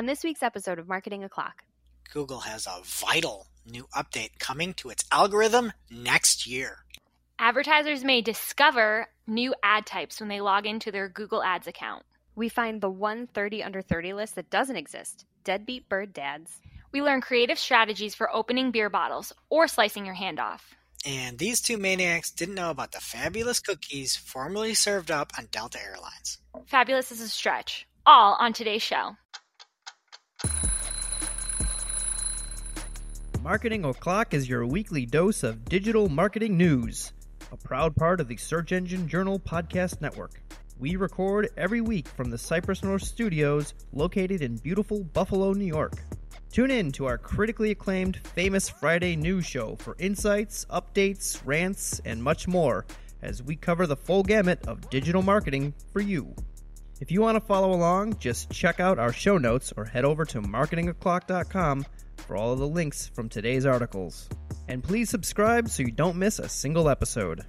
On this week's episode of Marketing O'Clock, Google has a vital new update coming to its algorithm next year. Advertisers may discover new ad types when they log into their Google Ads account. we find the 130 under 30 list that doesn't exist deadbeat bird dads. We learn creative strategies for opening beer bottles or slicing your hand off. And these two maniacs didn't know about the fabulous cookies formerly served up on Delta Airlines. Fabulous is a stretch. All on today's show. Marketing O'Clock is your weekly dose of digital marketing news, a proud part of the Search Engine Journal Podcast Network. We record every week from the Cypress North Studios located in beautiful Buffalo, New York. Tune in to our critically acclaimed Famous Friday news show for insights, updates, rants, and much more as we cover the full gamut of digital marketing for you. If you want to follow along, just check out our show notes or head over to marketingoclock.com for all of the links from today's articles. And please subscribe so you don't miss a single episode.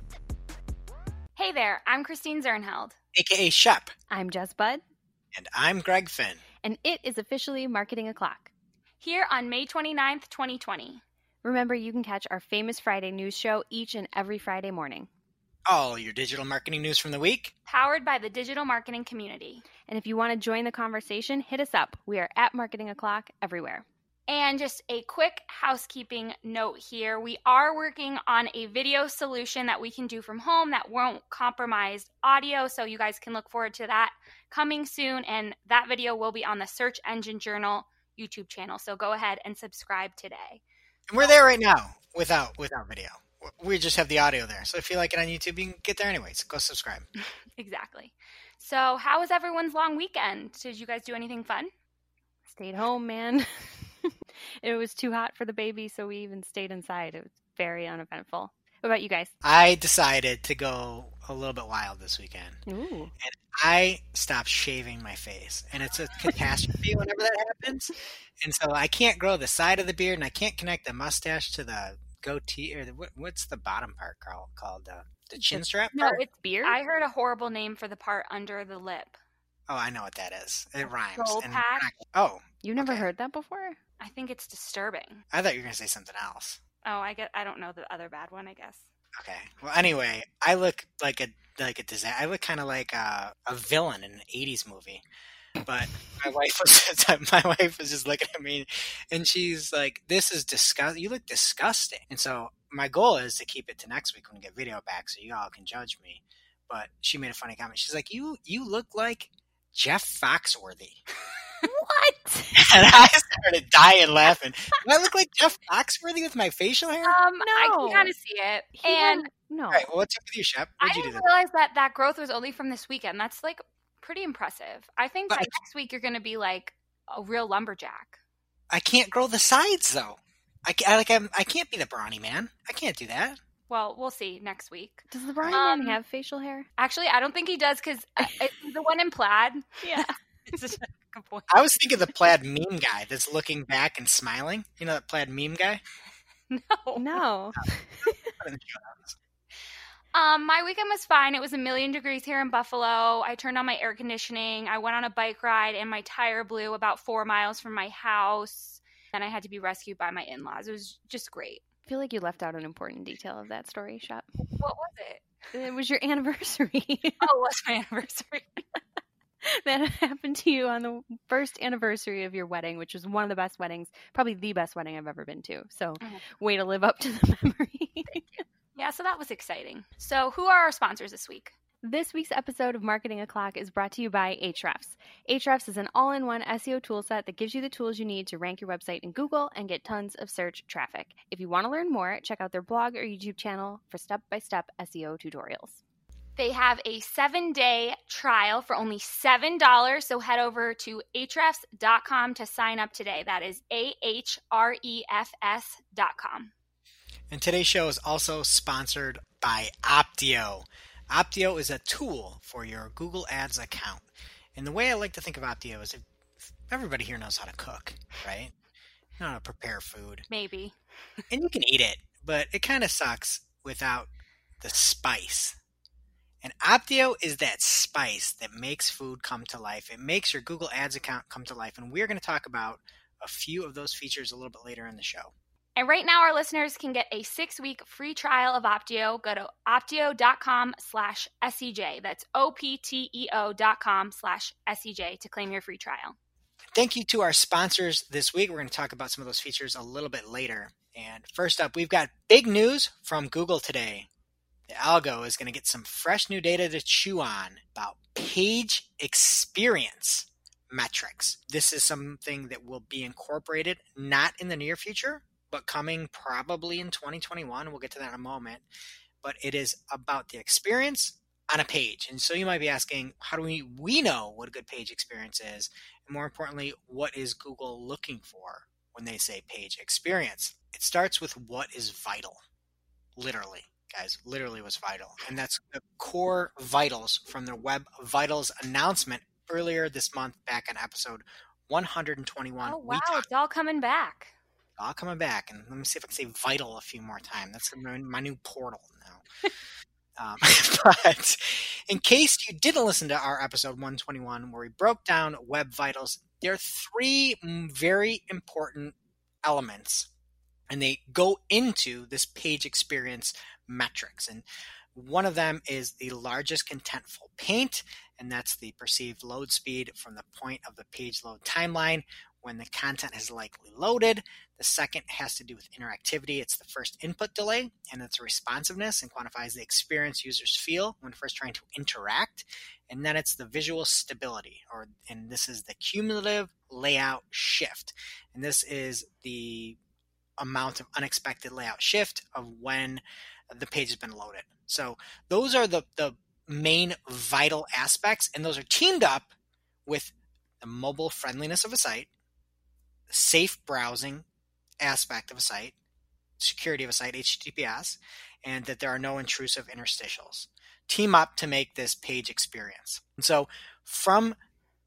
Hey there, I'm Christine Zirnheld. AKA Shep. I'm Jess Budd, And I'm Greg Finn. and it is officially Marketing O'Clock. Here on May 29th, 2020. Remember, you can catch our Famous Friday news show each and every Friday morning. All your digital marketing news from the week. Powered by the digital marketing community. And if you want to join the conversation, hit us up. We are at Marketing O'Clock everywhere. And just a quick housekeeping note here. We are working on a video solution that we can do from home that won't compromise audio. So you guys can look forward to that coming soon. And that video will be on the Search Engine Journal YouTube channel. So go ahead and subscribe today. And we're there right now without without video. We just have the audio there. So if you like it on YouTube, you can get there anyways. Go subscribe. Exactly. So, how was everyone's long weekend? Did you guys do anything fun? Stayed home, man. it was too hot for the baby, so we even stayed inside. It was very uneventful. What about you guys? I decided to go a little bit wild this weekend. Ooh. and I stopped shaving my face, and it's a catastrophe whenever that happens. And so I can't grow the side of the beard, and I can't connect the mustache to the goatee or the, what, what's the bottom part called? Called uh, the chin strap. No, Oh, it's beard? I heard a horrible name for the part under the lip. Oh, I know what that is. It rhymes. Troll And- pack? oh, You've never Okay. heard that before? I think it's disturbing. I thought you were gonna say something else. Oh, I get. I don't know the other bad one. I guess. Okay. Well, anyway, I look like a like a disaster. I look kind of like a, a villain in an '80s movie. But my wife was my wife was just looking at me, and she's like, "This is disgusting. You look disgusting." And so my goal is to keep it to next week when we get video back, so you all can judge me. But she made a funny comment. She's like, "You you look like Jeff Foxworthy," What? and I started dying laughing. Do I look like Jeff Foxworthy with my facial hair? Um, no. I can kind of see it, He and no. All right. Well, what's up with you, Shep? I What'd you do? didn't This? realize that that growth was only from this weekend. That's like pretty impressive. I think by But- next week you're going to be like a real lumberjack. I can't grow the sides though. I, I like I'm, I can't be the brawny man. I can't do that. Well, we'll see next week. Does the Brawny Um, man have facial hair? Actually, I don't think he does because the one in plaid. Yeah. It's a good point. I was thinking the plaid meme guy that's looking back and smiling. You know that plaid meme guy. No. No. Um, my weekend was fine. It was a million degrees here in Buffalo. I turned on my air conditioning. I went on a bike ride, and my tire blew about four miles from my house. And I had to be rescued by my in-laws. It was just great. I feel like you left out an important detail of that story, Shop. What was it? It was your anniversary. Oh, it was my anniversary. that happened to you on the first anniversary of your wedding, which was one of the best weddings, probably the best wedding I've ever been to. So, Mhm. way to live up to the memory. Yeah, so that was exciting. So, who are our sponsors this week? This week's episode of Marketing O'Clock is brought to you by Ahrefs. Ahrefs is an all in one SEO toolset that gives you the tools you need to rank your website in Google and get tons of search traffic. If you want to learn more, check out their blog or YouTube channel for step by step SEO tutorials. They have a seven day trial for only $7. So head over to ahrefs.com to sign up today. That is A H R E F S.com. And today's show is also sponsored by Opteo. Opteo is a tool for your Google Ads account. And the way I like to think of Opteo is if everybody here knows how to cook, right? Know how to prepare food. Maybe. And you can eat it, but it kind of sucks without the spice. And Opteo is that spice that makes food come to life. It makes your Google Ads account come to life. And we're going to talk about a few of those features a little bit later in the show. And right now, our listeners can get a six-week free trial of Opteo. Go to opteo.com slash SEJ. That's O-P-T-E-O dot com slash SEJ to claim your free trial. Thank you to our sponsors this week. We're going to talk about some of those features a little bit later. And first up, we've got big news from Google today. The algo is going to get some fresh new data to chew on about page experience metrics. This is something that will be incorporated not in the near future, but coming probably in 2021. We'll get to that in a moment. But it is about the experience on a page. And so you might be asking, how do we, we know what a good page experience is? And more importantly, what is Google looking for when they say page experience? It starts with what is vital, literally guys, literally was vital. And that's the core vitals from the Web Vitals announcement earlier this month back in episode 121. Oh, wow. It's all coming back. All coming back. And let me see if I can say vital a few more times. That's my new portal now. um, but in case you didn't listen to our episode 121, where we broke down Web Vitals, there are three very important elements and they go into this page experience metrics. And one of them is the largest contentful paint, and that's the perceived load speed from the point of the page load timeline when the content is likely loaded. The second has to do with interactivity. It's the first input delay, and it's responsiveness and quantifies the experience users feel when first trying to interact. And then it's the visual stability, or and this is the cumulative layout shift. And this is the amount of unexpected layout shift of when the page has been loaded. So those are the, the main vital aspects, and those are teamed up with the mobile friendliness of a site, safe browsing aspect of a site, security of a site, HTTPS, and that there are no intrusive interstitials. Team up to make this page experience. And so from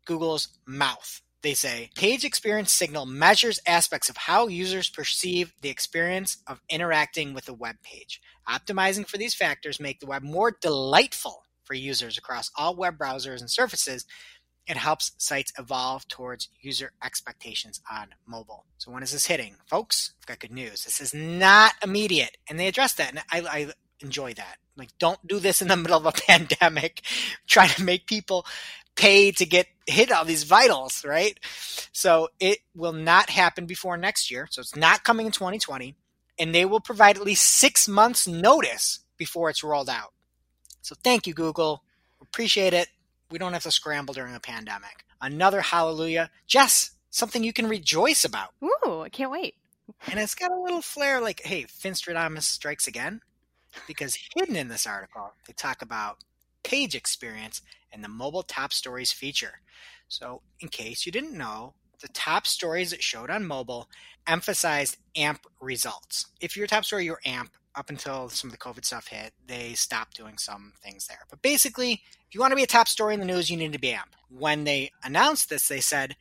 Google's mouth, they say page experience signal measures aspects of how users perceive the experience of interacting with a web page. Optimizing for these factors make the web more delightful for users across all web browsers and surfaces. It helps sites evolve towards user expectations on mobile. So when is this hitting? Folks, I've got good news. This is not immediate. And they address that. And I, I enjoy that. Like, don't do this in the middle of a pandemic, trying to make people pay to get hit all these vitals, right? So it will not happen before next year. So it's not coming in 2020. And they will provide at least six months notice before it's rolled out. So thank you, Google. Appreciate it. We don't have to scramble during a pandemic. Another hallelujah. Jess, something you can rejoice about. Ooh, I can't wait. And it's got a little flair like, hey, Finstradamus strikes again. Because hidden in this article, they talk about page experience and the mobile top stories feature. So, in case you didn't know, the top stories that showed on mobile emphasized AMP results. If you're top story, you're AMP. Up until some of the COVID stuff hit, they stopped doing some things there. But basically, if you want to be a top story in the news, you need to be AMP. When they announced this, they said,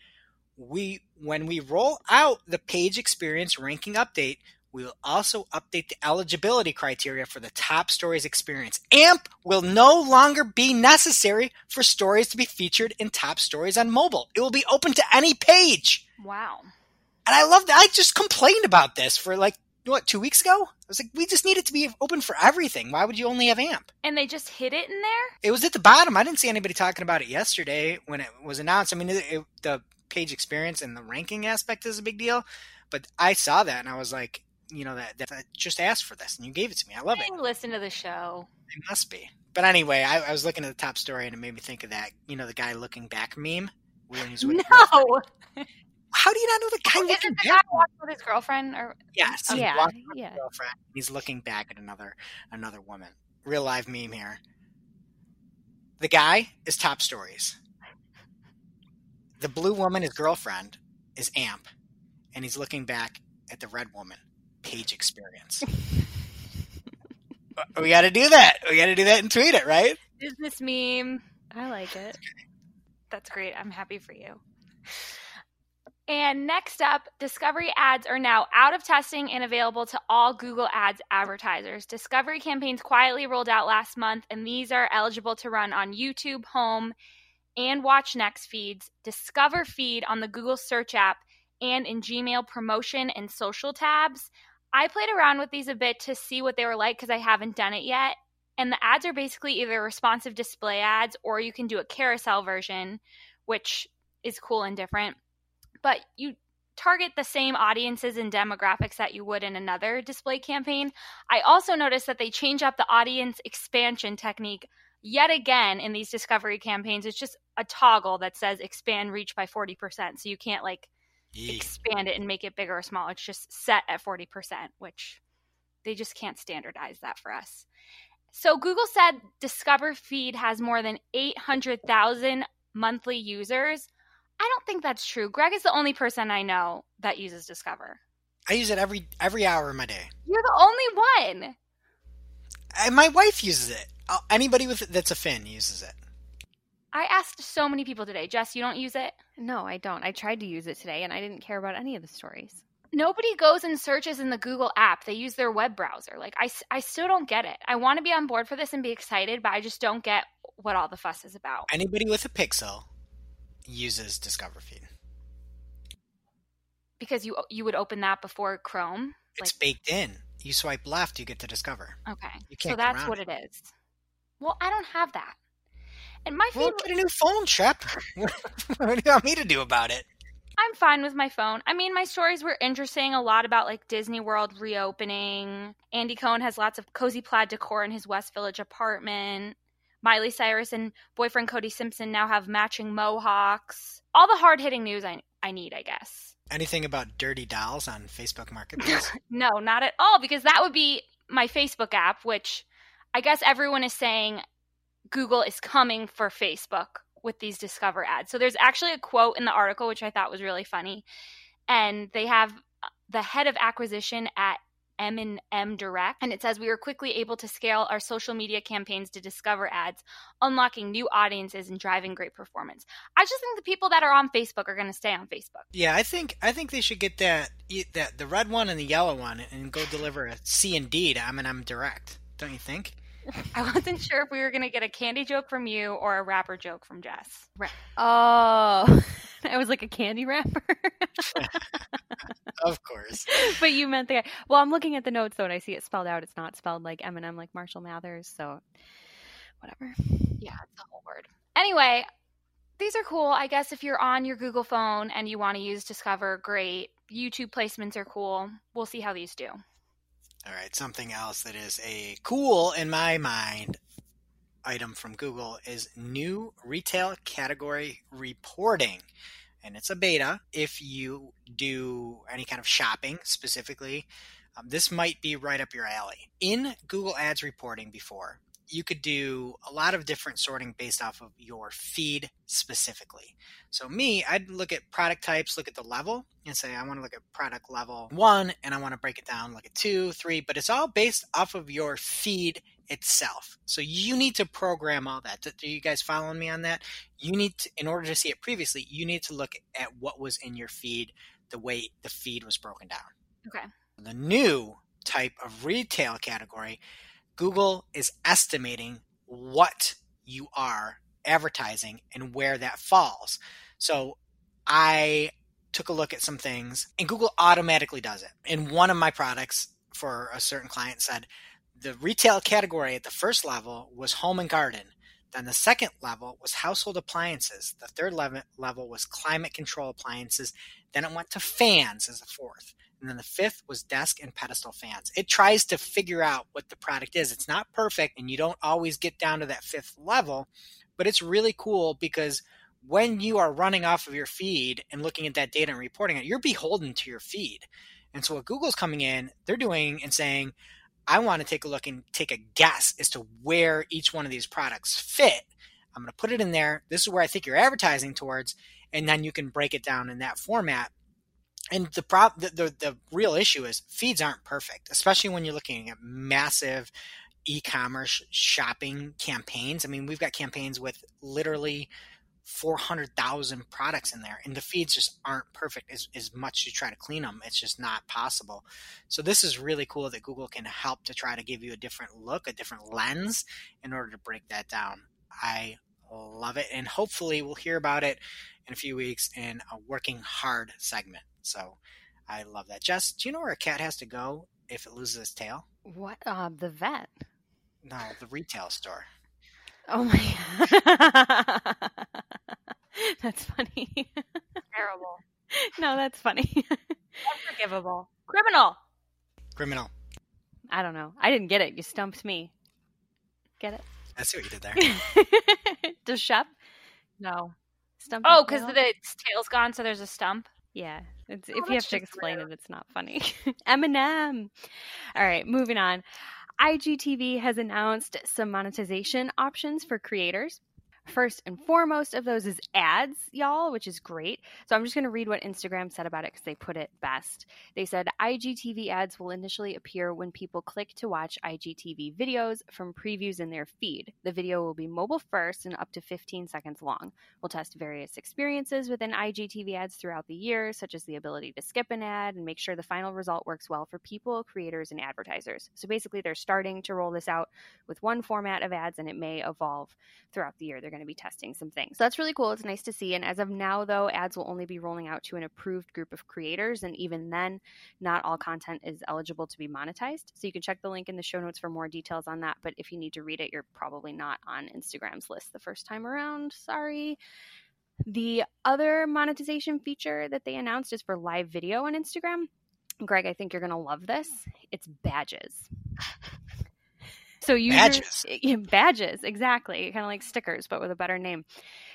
we when we roll out the page experience ranking update, we will also update the eligibility criteria for the top stories experience. AMP will no longer be necessary for stories to be featured in top stories on mobile. It will be open to any page. Wow. And I love that. I just complained about this for like, what, two weeks ago? I was like, we just need it to be open for everything. Why would you only have AMP? And they just hid it in there? It was at the bottom. I didn't see anybody talking about it yesterday when it was announced. I mean, it, it, the page experience and the ranking aspect is a big deal. But I saw that and I was like, you know that, that I just asked for this and you gave it to me. I love it. Listen to the show. It must be. But anyway, I, I, was looking at the top story and it made me think of that. You know, the guy looking back meme. When he's with no. How do you not know the guy oh, looking the? Guy with his girlfriend, or yes, yeah, yeah. Girlfriend. He's looking back at another another woman. Real live meme here. The guy is top stories. The blue woman, his girlfriend, is Amp, and he's looking back at the red woman page experience. we got to do that. We got to do that and tweet it, right? Business meme. I like it. That's great. I'm happy for you. And next up, Discovery ads are now out of testing and available to all Google Ads advertisers. Discovery campaigns quietly rolled out last month, and these are eligible to run on YouTube, Home, and Watch Next feeds, Discover feed on the Google Search app, and in Gmail promotion and social tabs. I played around with these a bit to see what they were like because I haven't done it yet. And the ads are basically either responsive display ads or you can do a carousel version, which is cool and different but you target the same audiences and demographics that you would in another display campaign. I also noticed that they change up the audience expansion technique yet again in these discovery campaigns. It's just a toggle that says expand reach by 40%. So you can't like expand it and make it bigger or small. It's just set at 40%, which they just can't standardize that for us. So Google said Discover Feed has more than 800,000 monthly users. I don't think that's true. Greg is the only person I know that uses Discover. I use it every every hour of my day. You're the only one. And my wife uses it. Uh, anybody with that's a Finn uses it. I asked so many people today. Jess, you don't use it? No, I don't. I tried to use it today and I didn't care about any of the stories. Nobody goes and searches in the Google app. They use their web browser. Like, I, I still don't get it. I want to be on board for this and be excited, but I just don't get what all the fuss is about. Anybody with a Pixel uses Discover Feed. Because you you would open that before Chrome. It's like... baked in. You swipe left, you get to Discover. Okay, so that's what it. it is. Well, I don't have that. And my favorite. Well, get a new phone, Shep. what do you want me to do about it? I'm fine with my phone. I mean, my stories were interesting. A lot about like Disney World reopening. Andy Cohen has lots of cozy plaid decor in his West Village apartment. Miley Cyrus and boyfriend Cody Simpson now have matching mohawks. All the hard hitting news I, I need, I guess. Anything about dirty dolls on Facebook Marketplace? no, not at all, because that would be my Facebook app, which I guess everyone is saying Google is coming for Facebook with these Discover ads. So there's actually a quote in the article, which I thought was really funny. And they have uh, the head of acquisition at M&M Direct, and it says we were quickly able to scale our social media campaigns to discover ads, unlocking new audiences and driving great performance. I just think the people that are on Facebook are going to stay on Facebook. Yeah, I think I think they should get that that the red one and the yellow one and go deliver a C and D to M&M Direct. Don't you think? I wasn't sure if we were going to get a candy joke from you or a rapper joke from Jess. Oh, I was like a candy wrapper. of course. But you meant the well. I'm looking at the notes though, and I see it spelled out. It's not spelled like Eminem, like Marshall Mathers. So, whatever. Yeah, it's a whole word. Anyway, these are cool. I guess if you're on your Google phone and you want to use Discover, great. YouTube placements are cool. We'll see how these do. All right, something else that is a cool in my mind item from Google is new retail category reporting and it's a beta. If you do any kind of shopping specifically, um, this might be right up your alley. In Google Ads reporting before, you could do a lot of different sorting based off of your feed specifically. So me, I'd look at product types, look at the level, and say I want to look at product level one, and I want to break it down, look at two, three, but it's all based off of your feed itself. So you need to program all that. Do you guys following me on that? You need to, in order to see it previously, you need to look at what was in your feed, the way the feed was broken down. Okay. The new type of retail category Google is estimating what you are advertising and where that falls. So I took a look at some things and Google automatically does it. And one of my products for a certain client said the retail category at the first level was home and garden. Then the second level was household appliances. The third level was climate control appliances. Then it went to fans as a fourth. And then the fifth was desk and pedestal fans. It tries to figure out what the product is. It's not perfect and you don't always get down to that fifth level, but it's really cool because when you are running off of your feed and looking at that data and reporting it, you're beholden to your feed. And so what Google's coming in, they're doing and saying, I want to take a look and take a guess as to where each one of these products fit. I'm going to put it in there. This is where I think you're advertising towards, and then you can break it down in that format and the prop the, the, the real issue is feeds aren't perfect especially when you're looking at massive e-commerce shopping campaigns i mean we've got campaigns with literally 400,000 products in there and the feeds just aren't perfect as, as much you try to clean them. It's just not possible. So this is really cool that Google can help to try to give you a different look, a different lens in order to break that down. I love it. And hopefully we'll hear about it in a few weeks in a working hard segment. So I love that. Jess, do you know where a cat has to go if it loses its tail? What? Uh, the vet. No, the retail store. Oh my god. that's funny. Terrible. no, that's funny. Unforgivable. Criminal. Criminal. I don't know. I didn't get it. You stumped me. Get it? I see what you did there. Does Shep? No. Stump Oh, because the tail's gone, so there's a stump. Yeah, it's, Oh, if you have to explain rude. it, it's not funny. Eminem. All right, moving on. IGTV has announced some monetization options for creators. First and foremost of those is ads, y'all, which is great. So I'm just going to read what Instagram said about it because they put it best. They said IGTV ads will initially appear when people click to watch IGTV videos from previews in their feed. The video will be mobile first and up to 15 seconds long. We'll test various experiences within IGTV ads throughout the year, such as the ability to skip an ad and make sure the final result works well for people, creators, and advertisers. So basically, they're starting to roll this out with one format of ads, and it may evolve throughout the year. They're going to be testing some things. So that's really cool. It's nice to see. And as of now, though, ads will only be rolling out to an approved group of creators. And even then, not all content is eligible to be monetized. So you can check the link in the show notes for more details on that. But if you need to read it, you're probably not on Instagram's list the first time around. Sorry. The other monetization feature that they announced is for live video on Instagram. Greg, I think you're going to love this. It's badges. So users, Badges? Badges, exactly, kind of like stickers, but with a better name.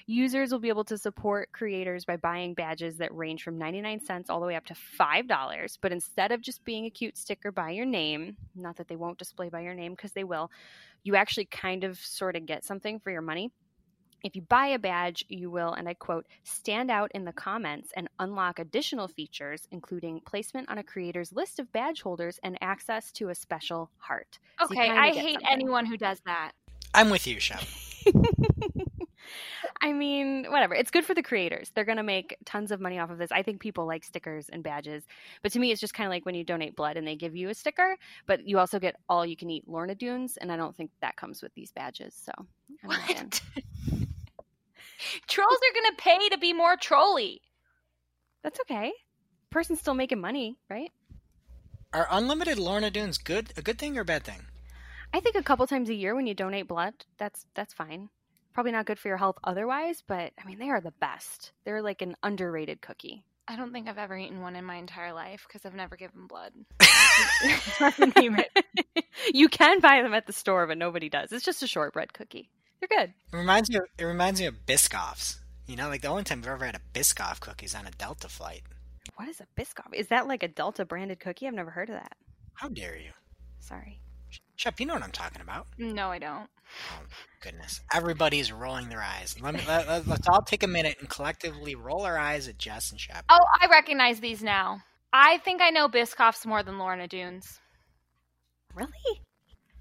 Users will be able to support creators by buying badges that range from 99 cents all the way up to $5. But instead of just being a cute sticker by your name, not that they won't display by your name because they will, you actually kind of sort of get something for your money. If you buy a badge, you will, and I quote, stand out in the comments and unlock additional features, including placement on a creator's list of badge holders and access to a special heart. Okay, kinda I hate something. anyone who does that. I'm with you, Shep. I mean, whatever. It's good for the creators. They're going to make tons of money off of this. I think people like stickers and badges. But to me, it's just kind of like when you donate blood and they give you a sticker, but you also get all you can eat Lorna Doones. And I don't think that comes with these badges. So I'm. What? Trolls are going to pay to be more trolly. that's okay. Person's still making money, right? Are unlimited Lorna Doones good? A good thing or a bad thing? I think a couple times a year when you donate blood, that's that's fine. Probably not good for your health otherwise, but I mean they are the best. They're like an underrated cookie. I don't think I've ever eaten one in my entire life because I've never given blood. you can buy them at the store, but nobody does. It's just a shortbread cookie. They're good. It reminds me. Of, it reminds me of Biscoffs. You know, like the only time I've ever had a Biscoff cookie is on a Delta flight. What is a Biscoff? Is that like a Delta branded cookie? I've never heard of that. How dare you, Sorry. Shep? You know what I'm talking about. No, I don't. Oh goodness! Everybody's rolling their eyes. Let me, let, let, let's all take a minute and collectively roll our eyes at Jess and Shep. Oh, I recognize these now. I think I know Biscoffs more than Lorna Doones. Really?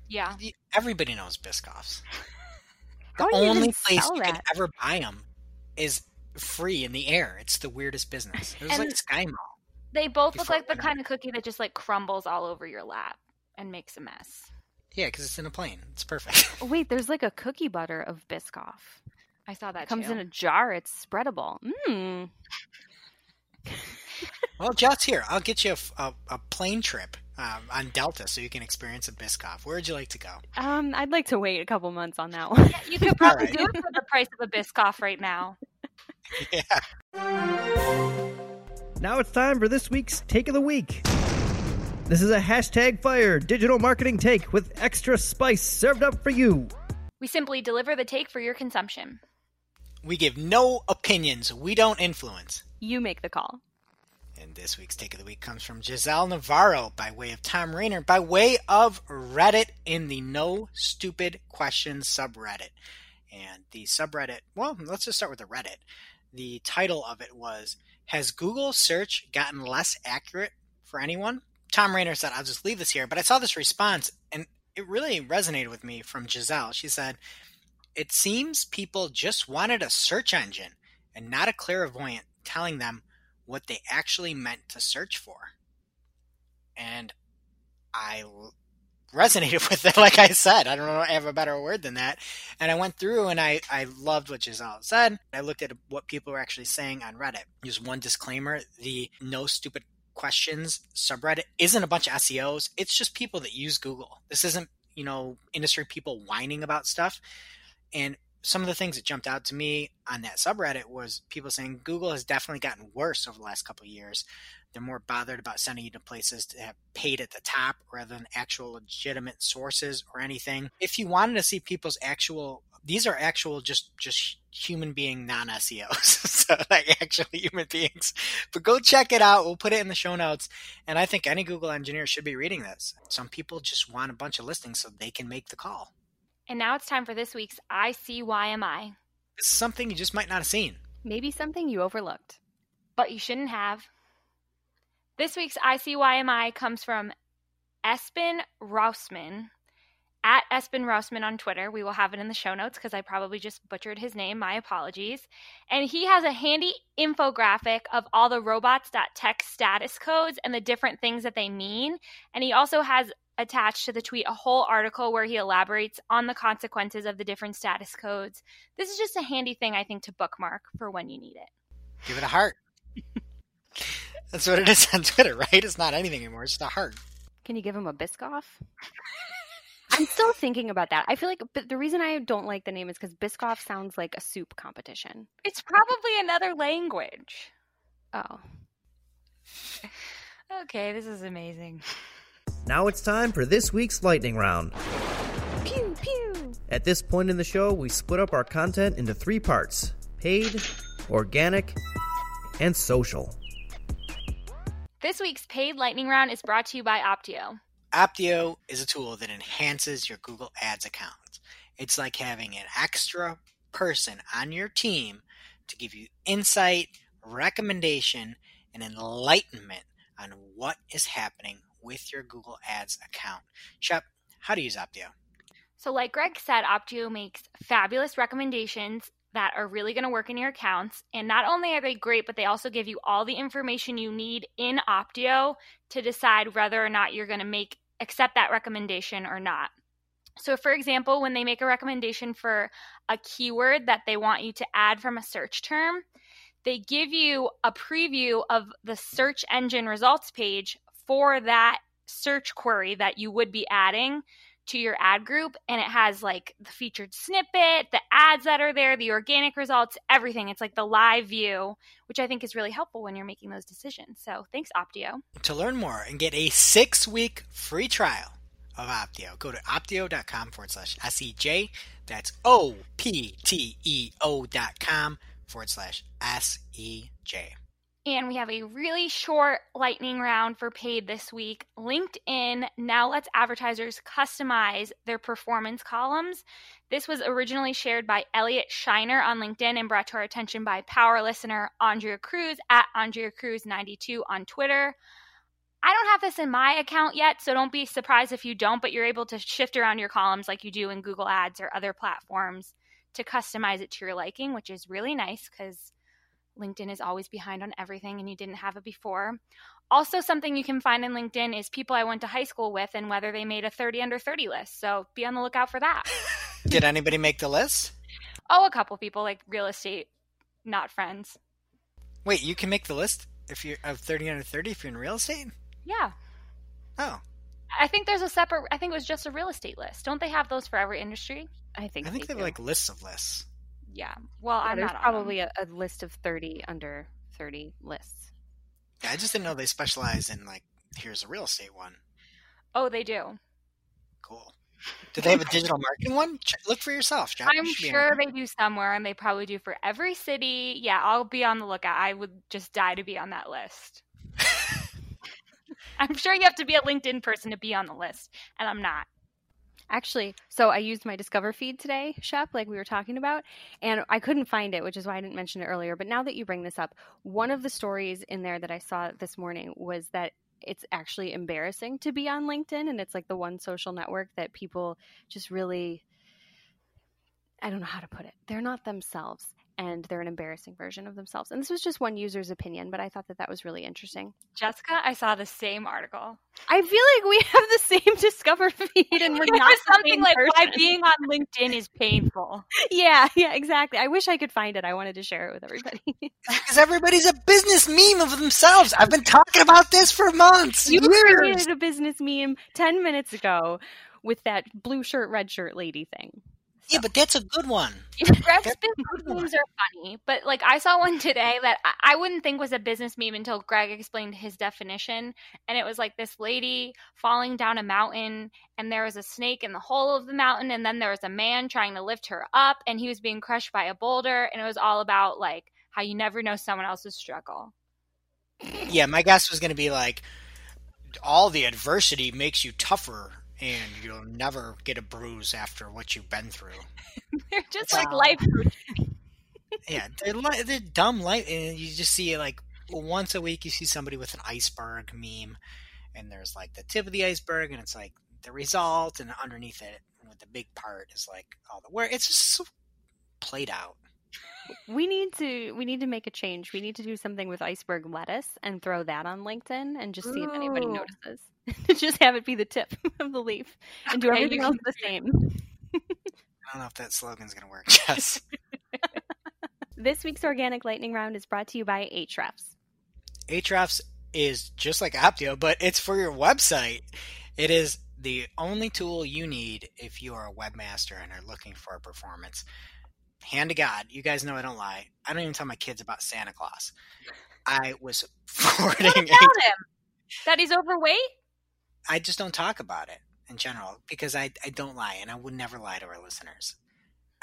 Yeah. Everybody knows Biscoffs. The How you only place sell you can ever buy them is free in the air. It's the weirdest business. It was And- like Sky Mall. They both look like the kind of cookie that just like crumbles all over your lap and makes a mess. Yeah, because it's in a plane. It's perfect. Oh, wait, there's like a cookie butter of Biscoff. I saw that It comes too. in a jar. It's spreadable. Mmm. well, Jess, here I'll get you a plane trip um, on Delta so you can experience a Biscoff. Where would you like to go? Um, I'd like to wait a couple months on that one. You could probably Alright. do it for the price of a Biscoff right now. yeah. Now it's time for this week's Take of the Week. This is a hashtag fire digital marketing take with extra spice served up for you. We simply deliver the take for your consumption. We give no opinions. We don't influence. You make the call. And this week's take of the week comes from Giselle Navarro by way of Tom Rayner, by way of Reddit in the No Stupid Questions subreddit. And the subreddit, well, let's just start with the Reddit. The title of it was Has Google search gotten less accurate for anyone? Tom Rayner said, I'll just leave this here. But I saw this response and it really resonated with me from Giselle. She said, It seems people just wanted a search engine and not a clairvoyant telling them what they actually meant to search for. And I resonated with it, like I said. I don't know, I have a better word than that. And I went through and I, I loved what Giselle said. I looked at what people were actually saying on Reddit. Just one disclaimer the no stupid questions subreddit isn't a bunch of SEOs. It's just people that use Google. This isn't, you know, industry people whining about stuff. And some of the things that jumped out to me on that subreddit was people saying Google has definitely gotten worse over the last couple of years. They're more bothered about sending you to places that have paid at the top rather than actual legitimate sources or anything. If you wanted to see people's actual these are actual just just human being non SEOs, so like actual human beings. But go check it out. We'll put it in the show notes. And I think any Google engineer should be reading this. Some people just want a bunch of listings so they can make the call. And now it's time for this week's ICYMI. This is something you just might not have seen. Maybe something you overlooked. But you shouldn't have. This week's ICYMI comes from Espen Rousman at Espen Rousman on Twitter. We will have it in the show notes because I probably just butchered his name. My apologies. And he has a handy infographic of all the robots.txt status codes and the different things that they mean. And he also has attached to the tweet a whole article where he elaborates on the consequences of the different status codes. This is just a handy thing, I think, to bookmark for when you need it. Give it a heart. That's what it is on Twitter, right? It's not anything anymore. It's just a heart. Can you give him a Biscoff? I'm still thinking about that. I feel like, but the reason I don't like the name is because Biscoff sounds like a soup competition. It's probably another language. Oh. Okay, this is amazing. Now it's time for this week's lightning round. Pew, pew. At this point in the show, we split up our content into three parts paid, organic, and social. This week's paid lightning round is brought to you by Opteo. Opteo is a tool that enhances your Google Ads account. It's like having an extra person on your team to give you insight, recommendation, and enlightenment on what is happening with your Google Ads account. Shep, how to use Opteo? So, like Greg said, Opteo makes fabulous recommendations that are really going to work in your accounts. And not only are they great, but they also give you all the information you need in Opteo to decide whether or not you're going to make accept that recommendation or not. So, for example, when they make a recommendation for a keyword that they want you to add from a search term, they give you a preview of the search engine results page for that search query that you would be adding to your ad group and it has like the featured snippet, the ads that are there, the organic results, everything. It's like the live view, which I think is really helpful when you're making those decisions. So thanks, Opteo. To learn more and get a six week free trial of Opteo, go to opteo.com forward slash SEJ. That's O P T E O dot com forward slash SEJ. And we have a really short lightning round for paid this week. LinkedIn now lets advertisers customize their performance columns. This was originally shared by Elliot Shiner on LinkedIn and brought to our attention by power listener Andrea Cruz at Andrea Cruz92 on Twitter. I don't have this in my account yet, so don't be surprised if you don't, but you're able to shift around your columns like you do in Google Ads or other platforms to customize it to your liking, which is really nice because LinkedIn is always behind on everything and you didn't have it before. Also, something you can find in LinkedIn is people I went to high school with and whether they made a 30 under 30 list. So be on the lookout for that. Did anybody make the list? Oh, a couple people like real estate, not friends. Wait, you can make the list if you're of 30 under 30 if you're in real estate? Yeah. Oh. I think there's a separate, I think it was just a real estate list. Don't they have those for every industry? I think I think they they have like lists of lists. Yeah. Well, Yeah, I'm there's not probably a, a list of 30 under 30 lists. Yeah, I just didn't know they specialize in like here's a real estate one. Oh, they do. Cool. Do they have a digital marketing one? Look for yourself, John. I'm sure they do somewhere, and they probably do for every city. Yeah, I'll be on the lookout. I would just die to be on that list. I'm sure you have to be a LinkedIn person to be on the list, and I'm not. Actually, so I used my Discover feed today, Shep, like we were talking about, and I couldn't find it, which is why I didn't mention it earlier. But now that you bring this up, one of the stories in there that I saw this morning was that it's actually embarrassing to be on LinkedIn, and it's like the one social network that people just really I don't know how to put it. They're not themselves and they're an embarrassing version of themselves. And this was just one user's opinion, but I thought that that was really interesting. Jessica, I saw the same article. I feel like we have the same Discover feed and we're not something like person. why being on LinkedIn is painful. Yeah, yeah, exactly. I wish I could find it. I wanted to share it with everybody. Because everybody's a business meme of themselves. I've been talking about this for months. you years. created a business meme 10 minutes ago with that blue shirt, red shirt lady thing. Yeah, but that's a good one. Greg's business memes are funny, but like I saw one today that I, I wouldn't think was a business meme until Greg explained his definition, and it was like this lady falling down a mountain, and there was a snake in the hole of the mountain, and then there was a man trying to lift her up, and he was being crushed by a boulder, and it was all about like how you never know someone else's struggle. Yeah, my guess was going to be like, all the adversity makes you tougher, and you'll never get a bruise after what you've been through. They're just Wow. like life. Yeah, they're, li- they're dumb life, and you just see it like once a week. You see somebody with an iceberg meme, and there's like the tip of the iceberg, and it's like the result, and underneath it, with the big part, is like all the where it's just so played out. We need to we need to make a change. We need to do something with iceberg lettuce and throw that on LinkedIn and just see if anybody notices. just have it be the tip of the leaf and do Okay, everything else the same. I don't know if that slogan's going to work, Jess. This week's organic lightning round is brought to you by Ahrefs. Ahrefs is just like Opteo, but it's for your website. It is the only tool you need if you are a webmaster and are looking for performance. Hand to God, you guys know I don't lie. I don't even tell my kids about Santa Claus. I was forwarding. What about him? That he's overweight? I just don't talk about it in general because I, I don't lie and I would never lie to our listeners.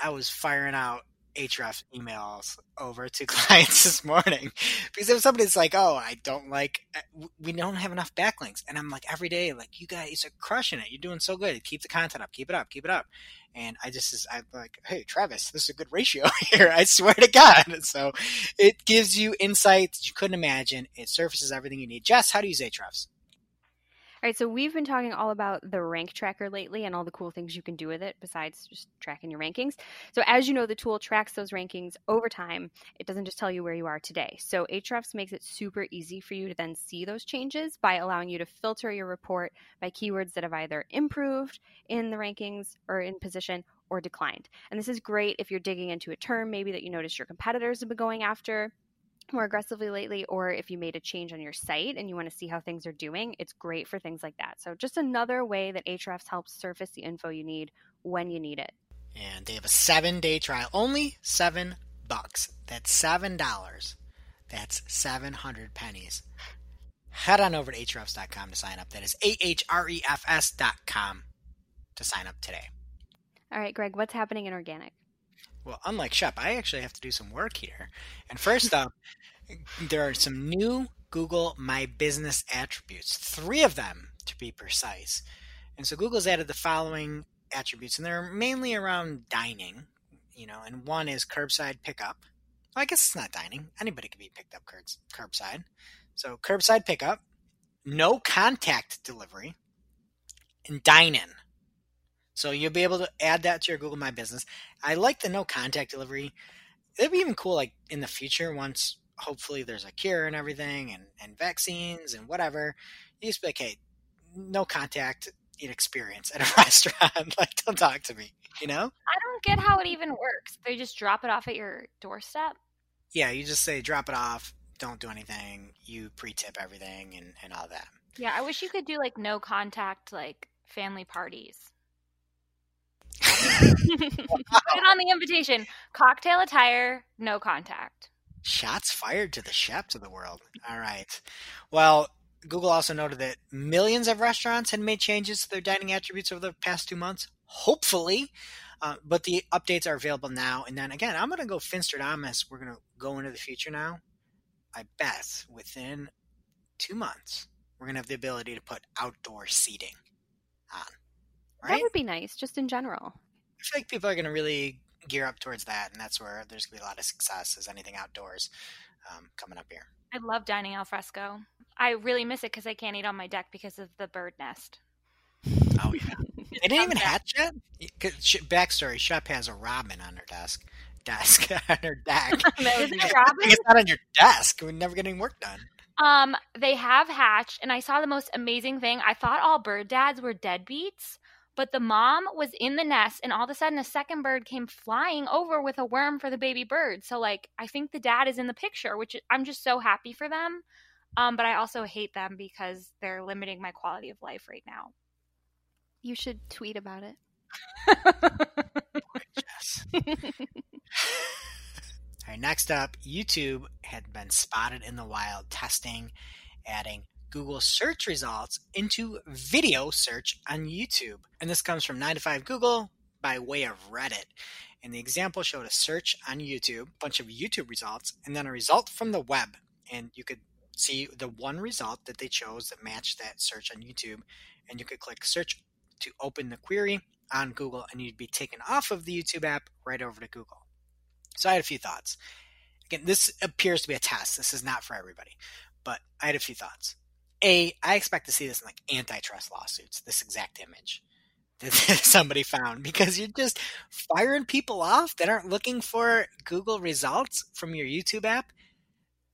I was firing out Ahrefs emails over to clients this morning because if somebody's like, "Oh, I don't like, uh, we don't have enough backlinks," and I'm like, every day, like, you guys are crushing it. You're doing so good. Keep the content up. Keep it up. Keep it up. And I just, is, I'm like, hey, Travis, this is a good ratio here. I swear to God. So it gives you insights you couldn't imagine. It surfaces everything you need. Jess, how do you use Ahrefs? Right, so we've been talking all about the rank tracker lately and all the cool things you can do with it besides just tracking your rankings. So, as you know, the tool tracks those rankings over time. It doesn't just tell you where you are today. So, Ahrefs makes it super easy for you to then see those changes by allowing you to filter your report by keywords that have either improved in the rankings or in position or declined. And this is great if you're digging into a term maybe that you notice your competitors have been going after more aggressively lately, or if you made a change on your site and you want to see how things are doing, it's great for things like that. So, just another way that Ahrefs helps surface the info you need when you need it. and they have a seven day trial. Only seven bucks. That's seven dollars. That's seven hundred pennies. Head on over to ahrefs.com to sign up. That is a h r e f s dot com to sign up today. All right, Greg, what's happening in organic? Well, unlike Shep, I actually have to do some work here. And first up, there are some new Google My Business attributes, three of them to be precise. And so Google's added the following attributes, and they're mainly around dining, you know, and one is curbside pickup. Well, I guess it's not dining. Anybody can be picked up curbs- curbside. So curbside pickup, no contact delivery, and dine in. So you'll be able to add that to your Google My Business. I like the no contact delivery. It'd be even cool, like in the future, once hopefully there's a cure and everything, and, and vaccines and whatever. You just be like, hey, no contact experience at a restaurant. like, don't talk to me. You know? I don't get how it even works. They just drop it off at your doorstep. Yeah, you just say drop it off. Don't do anything. You pre-tip everything and, and all that. Yeah, I wish you could do like no contact, like family parties. Put on the invitation: cocktail attire, no contact. Shots fired to the chefs of the world. All right. Well, Google also noted that millions of restaurants had made changes to their dining attributes over the past two months. Hopefully. Uh, but the updates are available now. And then again, I'm going to go Finstradamus. We're going to go into the future now. I bet within two months, we're going to have the ability to put outdoor seating on. That would be nice, just in general. I feel like people are going to really gear up towards that. And that's where there's going to be a lot of success as anything outdoors um, coming up here. I love dining al fresco. I really miss it because I can't eat on my deck because of the bird nest. Oh, yeah. They didn't even hatch yet. 'Cause sh- Backstory: Shep has a robin on her desk. Desk on her deck. Isn't nice. it Robin? it's not on your desk. We never get any work done. Um, they have hatched, and I saw the most amazing thing. I thought all bird dads were deadbeats, but the mom was in the nest, and all of a sudden, a second bird came flying over with a worm for the baby bird. So, like, I think the dad is in the picture, which I'm just so happy for them. Um, but I also hate them because they're limiting my quality of life right now. You should tweet about it. Yes. All right, next up, YouTube had been spotted in the wild testing adding Google search results into video search on YouTube. And this comes from 9 to 5 Google by way of Reddit. And the example showed a search on YouTube, a bunch of YouTube results, and then a result from the web. And you could see the one result that they chose that matched that search on YouTube. And you could click search to open the query on Google, and you'd be taken off of the YouTube app right over to Google. So I had a few thoughts. Again, this appears to be a test. This is not for everybody, but I had a few thoughts. A, I expect to see this in like antitrust lawsuits, this exact image that somebody found because you're just firing people off that aren't looking for Google results from your YouTube app.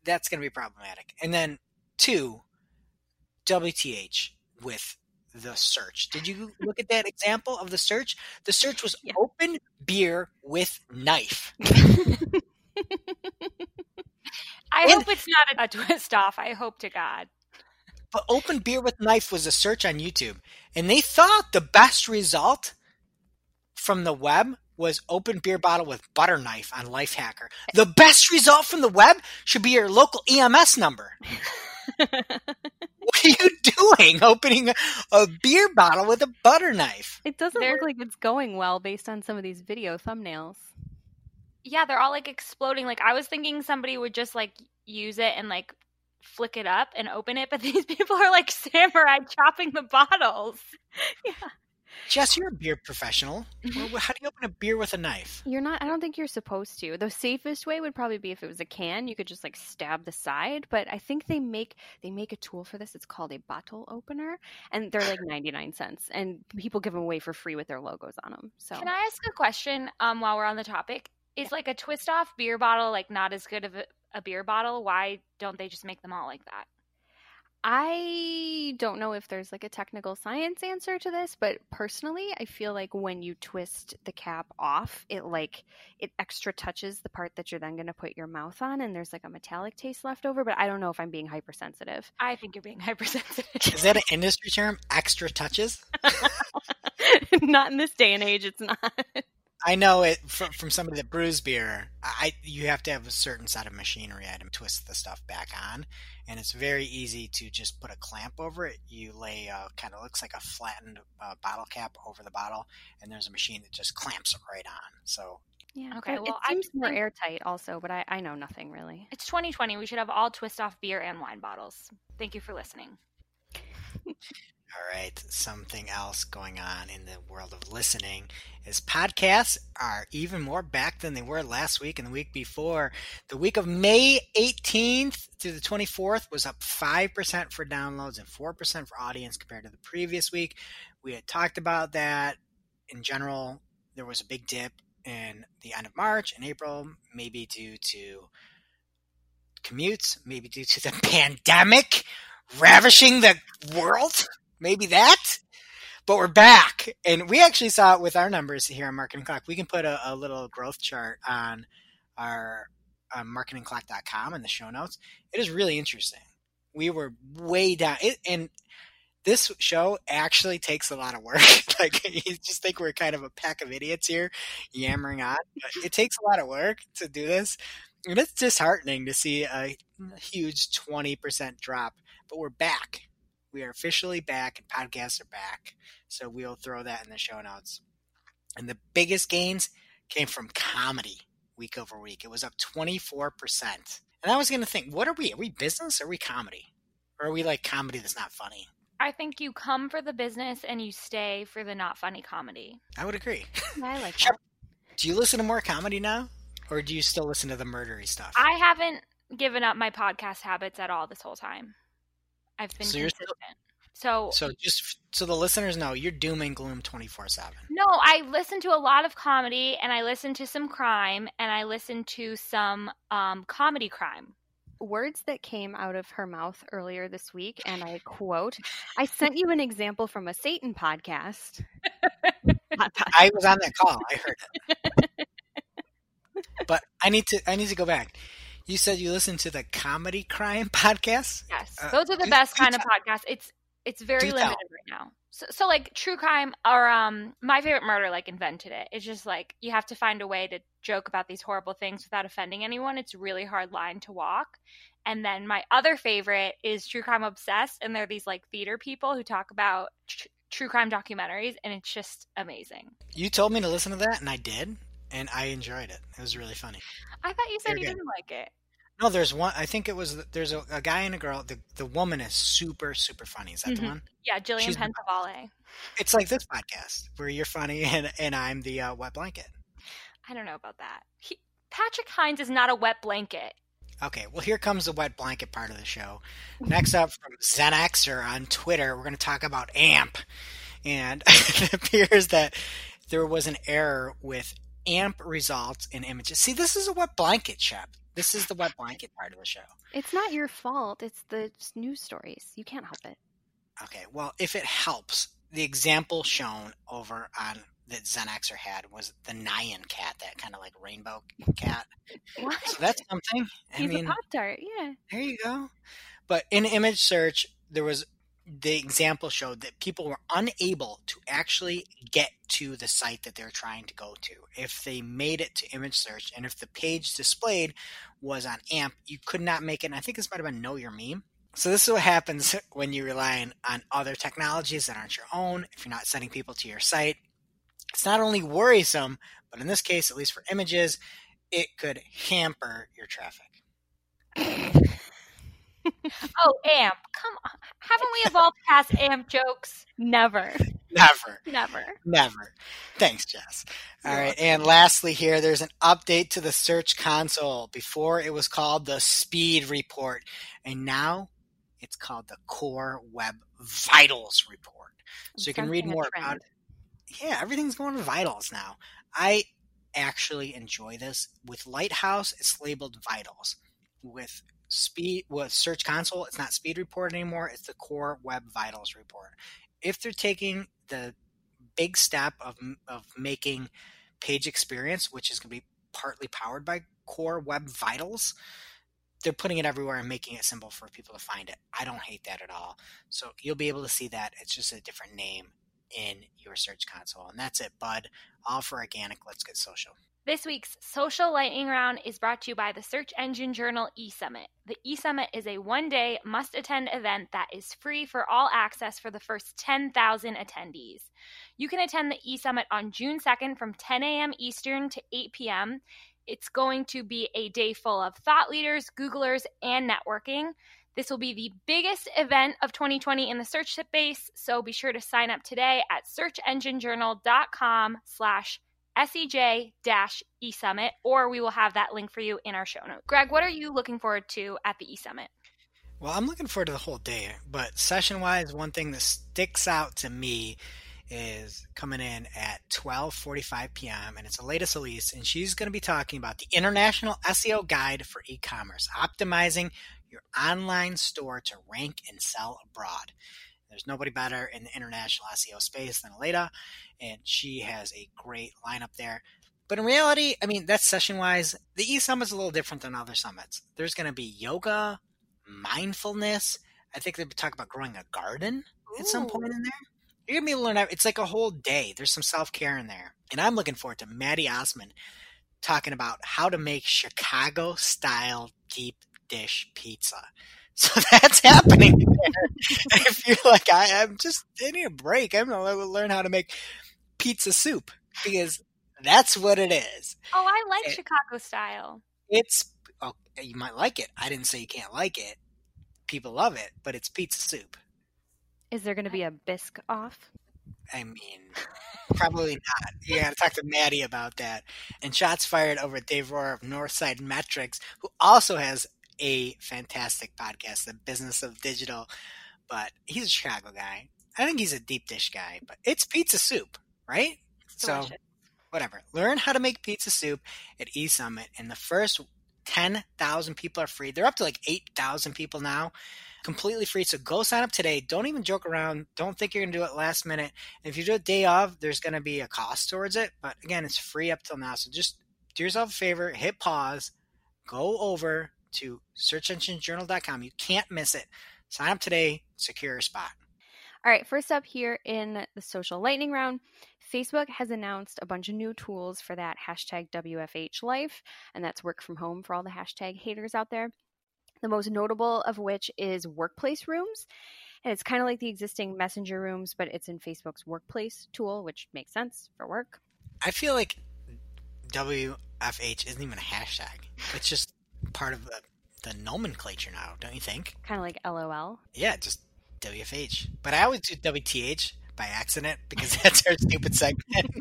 That's going to be problematic. And then two, WTH with the search. Did you look at that example of the search? The search was Yeah. open beer with knife. I And- hope it's not a, a twist off. I hope to God. But open beer with knife was a search on YouTube. And they thought the best result from the web was open beer bottle with butter knife on Lifehacker. The best result from the web should be your local EMS number. What are you doing opening a beer bottle with a butter knife? It doesn't They're- look like it's going well based on some of these video thumbnails. Yeah, they're all like exploding. Like I was thinking somebody would just like use it and like flick it up and open it, but these people are like samurai chopping the bottles. Yeah. Jess, you're a beer professional. Well, How do you open a beer with a knife? You're not. I don't think you're supposed to. The safest way would probably be if it was a can. You could just like stab the side. But I think they make they make a tool for this. It's called a bottle opener, and they're like ninety nine cents, and people give them away for free with their logos on them. So Can I ask a question um while we're on the topic? Is like a twist off beer bottle like not as good of a, a beer bottle? Why don't they just make them all like that? I don't know if there's like a technical science answer to this, but personally, I feel like when you twist the cap off, it like it extra touches the part that you're then going to put your mouth on, and there's like a metallic taste left over. But I don't know if I'm being hypersensitive. I think you're being hypersensitive. Is that an industry term? Extra touches? not in this day and age. It's not. I know it from, from somebody that brews beer. I you have to have a certain set of machinery item to twist the stuff back on, and it's very easy to just put a clamp over it. You lay uh, kind of looks like a flattened uh, bottle cap over the bottle, and there's a machine that just clamps it right on. So Yeah. Okay, but well, it I seems just more think- airtight also, but I, I know nothing really. It's 2020. We should have all twist off beer and wine bottles. Thank you for listening. All right, something else going on in the world of listening is podcasts are even more back than they were last week and the week before. The week of May 18th to the 24th was up 5% for downloads and 4% for audience compared to the previous week. We had talked about that. In general, there was a big dip in the end of March and April, maybe due to commutes, maybe due to the pandemic ravishing the world maybe that. But we're back, and we actually saw it with our numbers here on Marketing O'Clock. We can put a, a little growth chart on our uh, marketingoclock.com in the show notes. It is really interesting. We were way down, it, and this show actually takes a lot of work. like you just think we're kind of a pack of idiots here, yammering on. But it takes a lot of work to do this, and it's disheartening to see a huge twenty percent drop. But we're back we are officially back and podcasts are back. So we'll throw that in the show notes. And the biggest gains came from comedy week over week. It was up 24%. And I was going to think, what are we? Are we business or are we comedy? Or are we like comedy that's not funny? I think you come for the business and you stay for the not funny comedy. I would agree. I like that. Do you listen to more comedy now? Or do you still listen to the murdery stuff? I haven't given up my podcast habits at all this whole time. I've been So you're consistent. So, So just so the listeners know, you're doom and gloom twenty four seven. no, I listen to a lot of comedy and I listen to some crime and I listen to some um, comedy crime. Words that came out of her mouth earlier this week, and I quote, I sent you an example from a Satan podcast. Podcast. I was on that call. I heard it. but I need to I need to go back. You said you listen to the comedy crime podcast. Yes, Uh, those are the best do kind of tell. podcasts. It's it's very Do tell. limited right now. So, so like true crime or um my favorite murder like invented it. It's just like you have to find a way to joke about these horrible things without offending anyone. It's a really hard line to walk. And then my other favorite is True Crime Obsessed, and they're these like theater people who talk about tr- true crime documentaries, and it's just amazing. You told me to listen to that, and I did, and I enjoyed it. It was really funny. I thought you said Very you good. didn't like it. No, there's one. I think it was. There's a, a guy and a girl. The the woman is super super funny. Is that the Mhm. one? Yeah, Jillian She's- Pensavalle. It's like this podcast where you're funny and and I'm the uh, wet blanket. I don't know about that. He, Patrick Hinds is not a wet blanket. Okay, well here comes the wet blanket part of the show. Next up from Xenxer on Twitter, we're going to talk about AMP, and it appears that there was an error with AMP results in images. See, this is a wet blanket, Shep. This is the wet blanket part of the show. It's not your fault. It's the news stories. You can't help it. Okay, well, if it helps, the example shown over on that Xenxer had was the Nyan cat, that kind of like rainbow cat. What? So that's something. I He's mean, a Pop Tart. Yeah. there you go. But in image search, there was the example showed that people were unable to actually get to the site that they're trying to go to. If they made it to image search and if the page displayed was on AMP, you could not make it. And I think this might have been Know Your Meme. So this is what happens when you rely on, on other technologies that aren't your own. If you're not sending people to your site, it's not only worrisome, but in this case, at least for images, it could hamper your traffic. Oh, AMP. Come on. Haven't we evolved past AMP jokes? Never. Never. Never. Never. Thanks, Jess. All right. And lastly, here, there's an update to the Search Console. Before it was called the Speed Report, and now it's called the Core Web Vitals Report. So you can read more about it. Yeah, everything's going to Vitals now. I actually enjoy this. With Lighthouse, it's labeled Vitals. With Speed, with Search Console, it's not Speed Report anymore. It's the Core Web Vitals Report. If they're taking the big step of of making page experience, which is going to be partly powered by Core Web Vitals, they're putting it everywhere and making it simple for people to find it. I don't hate that at all. So you'll be able to see that. It's just a different name in your search console. And that's it, bud. All for organic. Let's get social. This week's social lightning round is brought to you by the search engine journal eSummit. The eSummit is a one day must attend event that is free for all access for the first 10,000 attendees. You can attend the eSummit on June 2nd from 10 a.m. Eastern to 8 p.m. It's going to be a day full of thought leaders, Googlers, and networking. This will be the biggest event of 2020 in the search space, so be sure to sign up today at searchenginejournal.com slash SEJ dash eSummit, or we will have that link for you in our show notes. Greg, what are you looking forward to at the eSummit? Well, I'm looking forward to the whole day, but session wise, one thing that sticks out to me is coming in at 12:45 p.m. and it's Aleyda Solis, and she's going to be talking about the International SEO Guide for E-commerce, optimizing your online store to rank and sell abroad. There's nobody better in the international SEO space than Aleyda, and she has a great lineup there. But in reality, I mean, that's session wise. The E Summit's a little different than other summits. There's going to be yoga, mindfulness. I think they talk about growing a garden at some point in there. You're be able to learn. It's like a whole day. There's some self care in there, and I'm looking forward to Maddie Osman talking about how to make Chicago style deep dish pizza. So that's happening if you're like, I, I'm just I need a break. I'm gonna learn how to make pizza soup because that's what it is. Oh, I like Eh. Chicago style. It's oh, you might like it. I didn't say you can't like it. People love it, but it's pizza soup. Is there going to be a bisque off? I mean, probably not. You got to talk to Maddie about that. And shots fired over at Dave Rohrer of Northside Metrics, who also has a fantastic podcast, The Business of Digital. but he's a Chicago guy. I think he's a deep dish guy, but it's pizza soup, right? So whatever. Learn how to make pizza soup at eSummit, and the first ten thousand people are free. They're up to like eight thousand people now, completely free. So go sign up today. Don't even joke around. Don't think you're gonna do it last minute. And if you do it day of, there's gonna be a cost towards it. But again, it's free up till now. So just do yourself a favor, hit pause, go over to searchenginejournal.com. You can't miss it. Sign up today, secure your spot. All right, first up here in the social lightning round, Facebook has announced a bunch of new tools for that hashtag WFH life, and that's work from home for all the hashtag haters out there. The most notable of which is workplace rooms. And it's kind of like the existing messenger rooms, but it's in Facebook's workplace tool, which makes sense for work. I feel like WFH isn't even a hashtag. It's just part of the, the nomenclature now, don't you think? Kind of like LOL. Yeah, just WFH. But I always do WTH by accident because that's our stupid segment.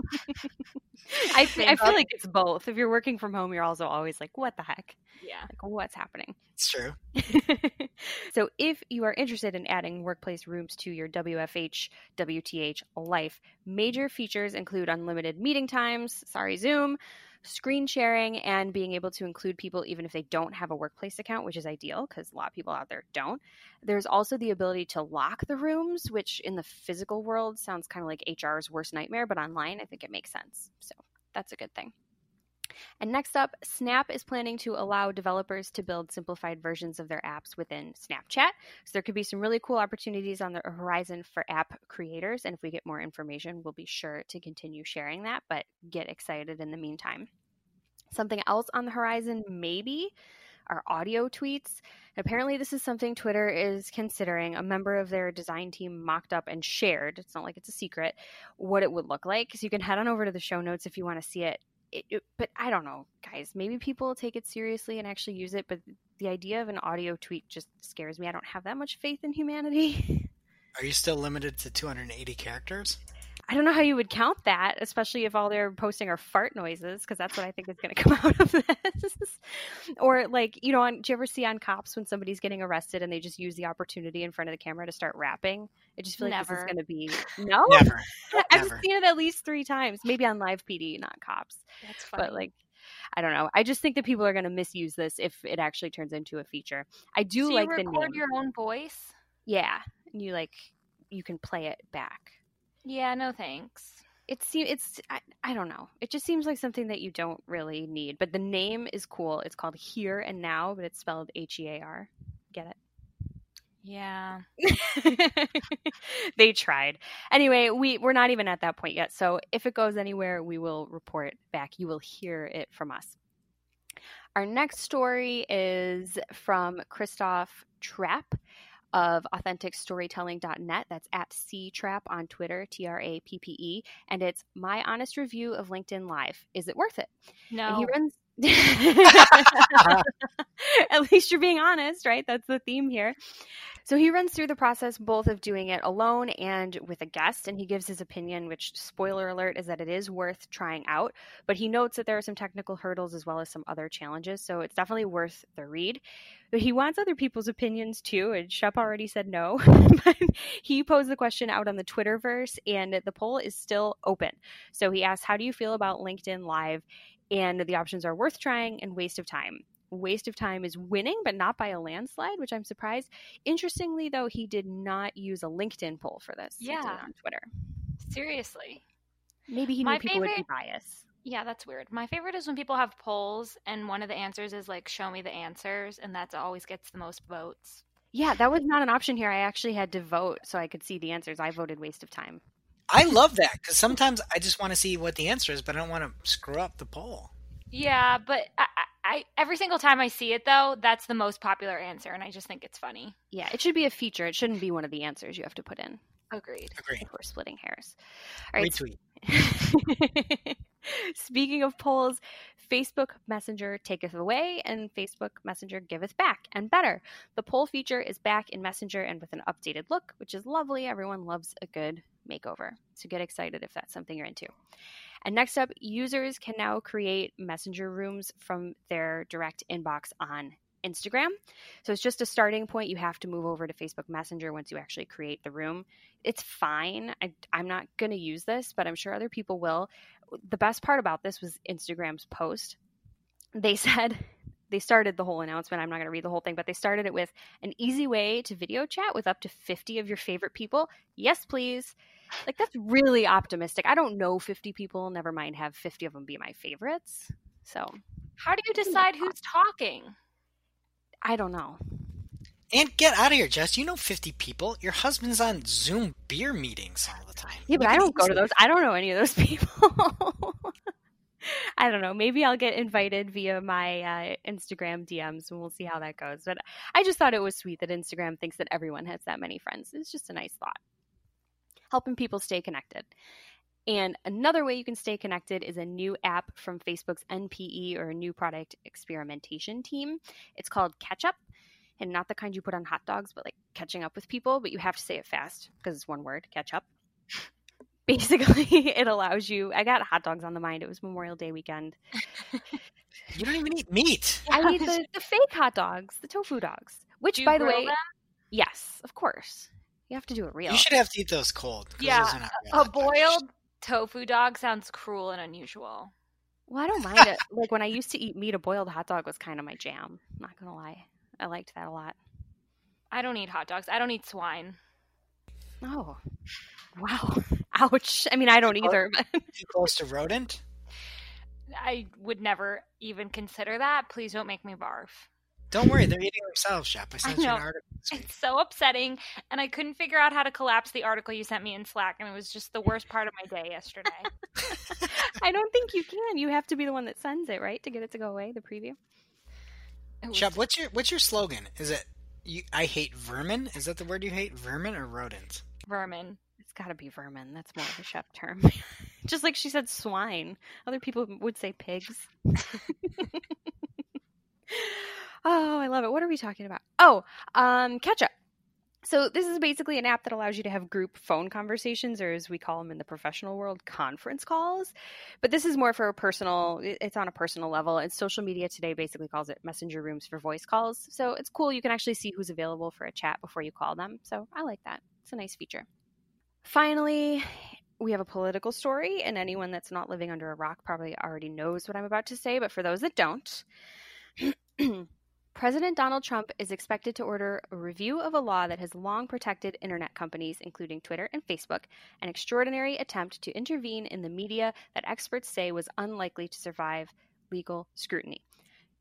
I, I feel like it's both. If you're working from home, you're also always like, what the heck? Yeah. Like, what's happening? it's true. so, if you are interested in adding workplace rooms to your WFH, WTH life, major features include unlimited meeting times, sorry, Zoom, screen sharing, and being able to include people even if they don't have a workplace account, which is ideal because a lot of people out there don't. There's also the ability to lock the rooms, which in the physical world sounds kind of like HR's worst nightmare, but online, I think it makes sense. So, that's a good thing. And next up, Snap is planning to allow developers to build simplified versions of their apps within Snapchat. So there could be some really cool opportunities on the horizon for app creators. And if we get more information, we'll be sure to continue sharing that, but get excited in the meantime. Something else on the horizon, maybe, are audio tweets. Apparently, this is something Twitter is considering. A member of their design team mocked up and shared, it's not like it's a secret, what it would look like. So you can head on over to the show notes if you want to see it it, it- but I don't know, guys. Maybe people take it seriously and actually use it, but the idea of an audio tweet just scares me. I don't have that much faith in humanity. Are you still limited to 280 characters? I don't know how you would count that, especially if all they're posting are fart noises, because that's what I think is going to come out of this. or like, you know, on, do you ever see on cops when somebody's getting arrested and they just use the opportunity in front of the camera to start rapping? I just feel like this is going to be no. Never. I've Never. seen it at least three times, maybe on live PD, not cops. That's funny. but like I don't know. I just think that people are going to misuse this if it actually turns into a feature. I do so like you the record name. your own voice? yeah, and you like you can play it back. Yeah, no thanks. It seems it's I, I don't know. It just seems like something that you don't really need. But the name is cool. It's called Here and Now, but it's spelled H E A R. Get it? Yeah. they tried. Anyway, we we're not even at that point yet. So if it goes anywhere, we will report back. You will hear it from us. Our next story is from Christoph Trappe of authenticstorytelling.net. That's at ctrappe on Twitter, T R A P P E. And it's my honest review of LinkedIn Live. Is it worth it? And No. he runs. At least you're being honest, right? That's the theme here. So he runs through the process both of doing it alone and with a guest, and he gives his opinion, which, spoiler alert, is that it is worth trying out. But he notes that there are some technical hurdles as well as some other challenges, so it's definitely worth the read. But he wants other people's opinions too, and Shep already said no. but he posed the question out on the Twitterverse, and the poll is still open. So he asked, How do you feel about LinkedIn Live? And the options are worth trying and waste of time. Waste of time is winning, but not by a landslide, which I'm surprised. Interestingly, though, he did not use a LinkedIn poll for this. He did it Yeah. on Twitter. Seriously. Maybe he knew My people would be biased. Yeah, that's weird. My favorite is when people have polls and one of the answers is like, show me the answers, and that always gets the most votes. Yeah, that was not an option here. I actually had to vote so I could see the answers. I voted waste of time. I love that because sometimes I just want to see what the answer is, but I don't want to screw up the poll. Yeah, but I, I, I every single time I see it though, that's the most popular answer, and I just think it's funny. Yeah, it should be a feature. It shouldn't be one of the answers you have to put in Agreed. Agreed. if we're splitting hairs. All right, Retweet. Speaking of polls, Facebook Messenger taketh away and Facebook Messenger giveth back and better. The poll feature is back in Messenger and with an updated look, which is lovely. Everyone loves a good makeover. So get excited if that's something you're into. And next up, users can now create messenger rooms from their direct inbox on Instagram. So it's just a starting point. You have to move over to Facebook Messenger once you actually create the room. It's fine. I, I'm not going to use this, but I'm sure other people will. The best part about this was Instagram's post. They said, they started the whole announcement. I'm not going to read the whole thing, but they started it with an easy way to video chat with up to 50 of your favorite people. Yes, please. Like, that's really optimistic. I don't know 50 people, never mind have 50 of them be my favorites. So, How do you decide who's talking? I don't know. And get out of here, Jess. You know 50 people. Your husband's on Zoom beer meetings all the time. Yeah, but Make I don't go to those. I don't know any of those people. I don't know. Maybe I'll get invited via my uh, Instagram DMs and we'll see how that goes. But I just thought it was sweet that Instagram thinks that everyone has that many friends. It's just a nice thought. Helping people stay connected. And another way you can stay connected is a new app from Facebook's NPE or New Product Experimentation team. It's called Catch Up. And not the kind you put on hot dogs, but like catching up with people, but you have to say it fast because it's one word, catch up basically it allows you i got hot dogs on the mind it was memorial day weekend You don't even eat meat. i eat the, the fake hot dogs the tofu dogs which Do you by the way them? yes of course you have to do it real You should have to eat those cold. Yeah, those are A hot dogs. boiled tofu dog sounds cruel and unusual. well i don't mind it like when i used to eat meat a boiled hot dog was kind of my jam not gonna lie i liked that a lot I don't eat hot dogs. I don't eat swine. oh wow ouch i mean i don't either but Too close to rodent? I would never even consider that. Please don't make me barf. Don't worry, they're eating themselves, Shep. I sent you an article this week. It's so upsetting, and I couldn't figure out how to collapse the article you sent me in Slack, and it was just the worst part of my day yesterday. i don't think you can you have to be the one that sends it right to get it to go away the preview It Shep, what's your what's your slogan? Is it you, I hate vermin? Is that the word you hate? Vermin or rodents? vermin. It's got to be vermin. That's more of a chef term. Just like she said swine. Other people would say pigs. Oh, I love it. What are we talking about? Oh, um. So this is basically an app that allows you to have group phone conversations, or as we call them in the professional world, conference calls. But this is more for a personal. It's on a personal level. And social media today basically calls it messenger rooms for voice calls. So it's cool. You can actually see who's available for a chat before you call them. So I like that. It's a nice feature. Finally, we have a political story, and anyone that's not living under a rock probably already knows what I'm about to say. But for those that don't, President Donald Trump is expected to order a review of a law that has long protected internet companies, including Twitter and Facebook, an extraordinary attempt to intervene in the media that experts say was unlikely to survive legal scrutiny.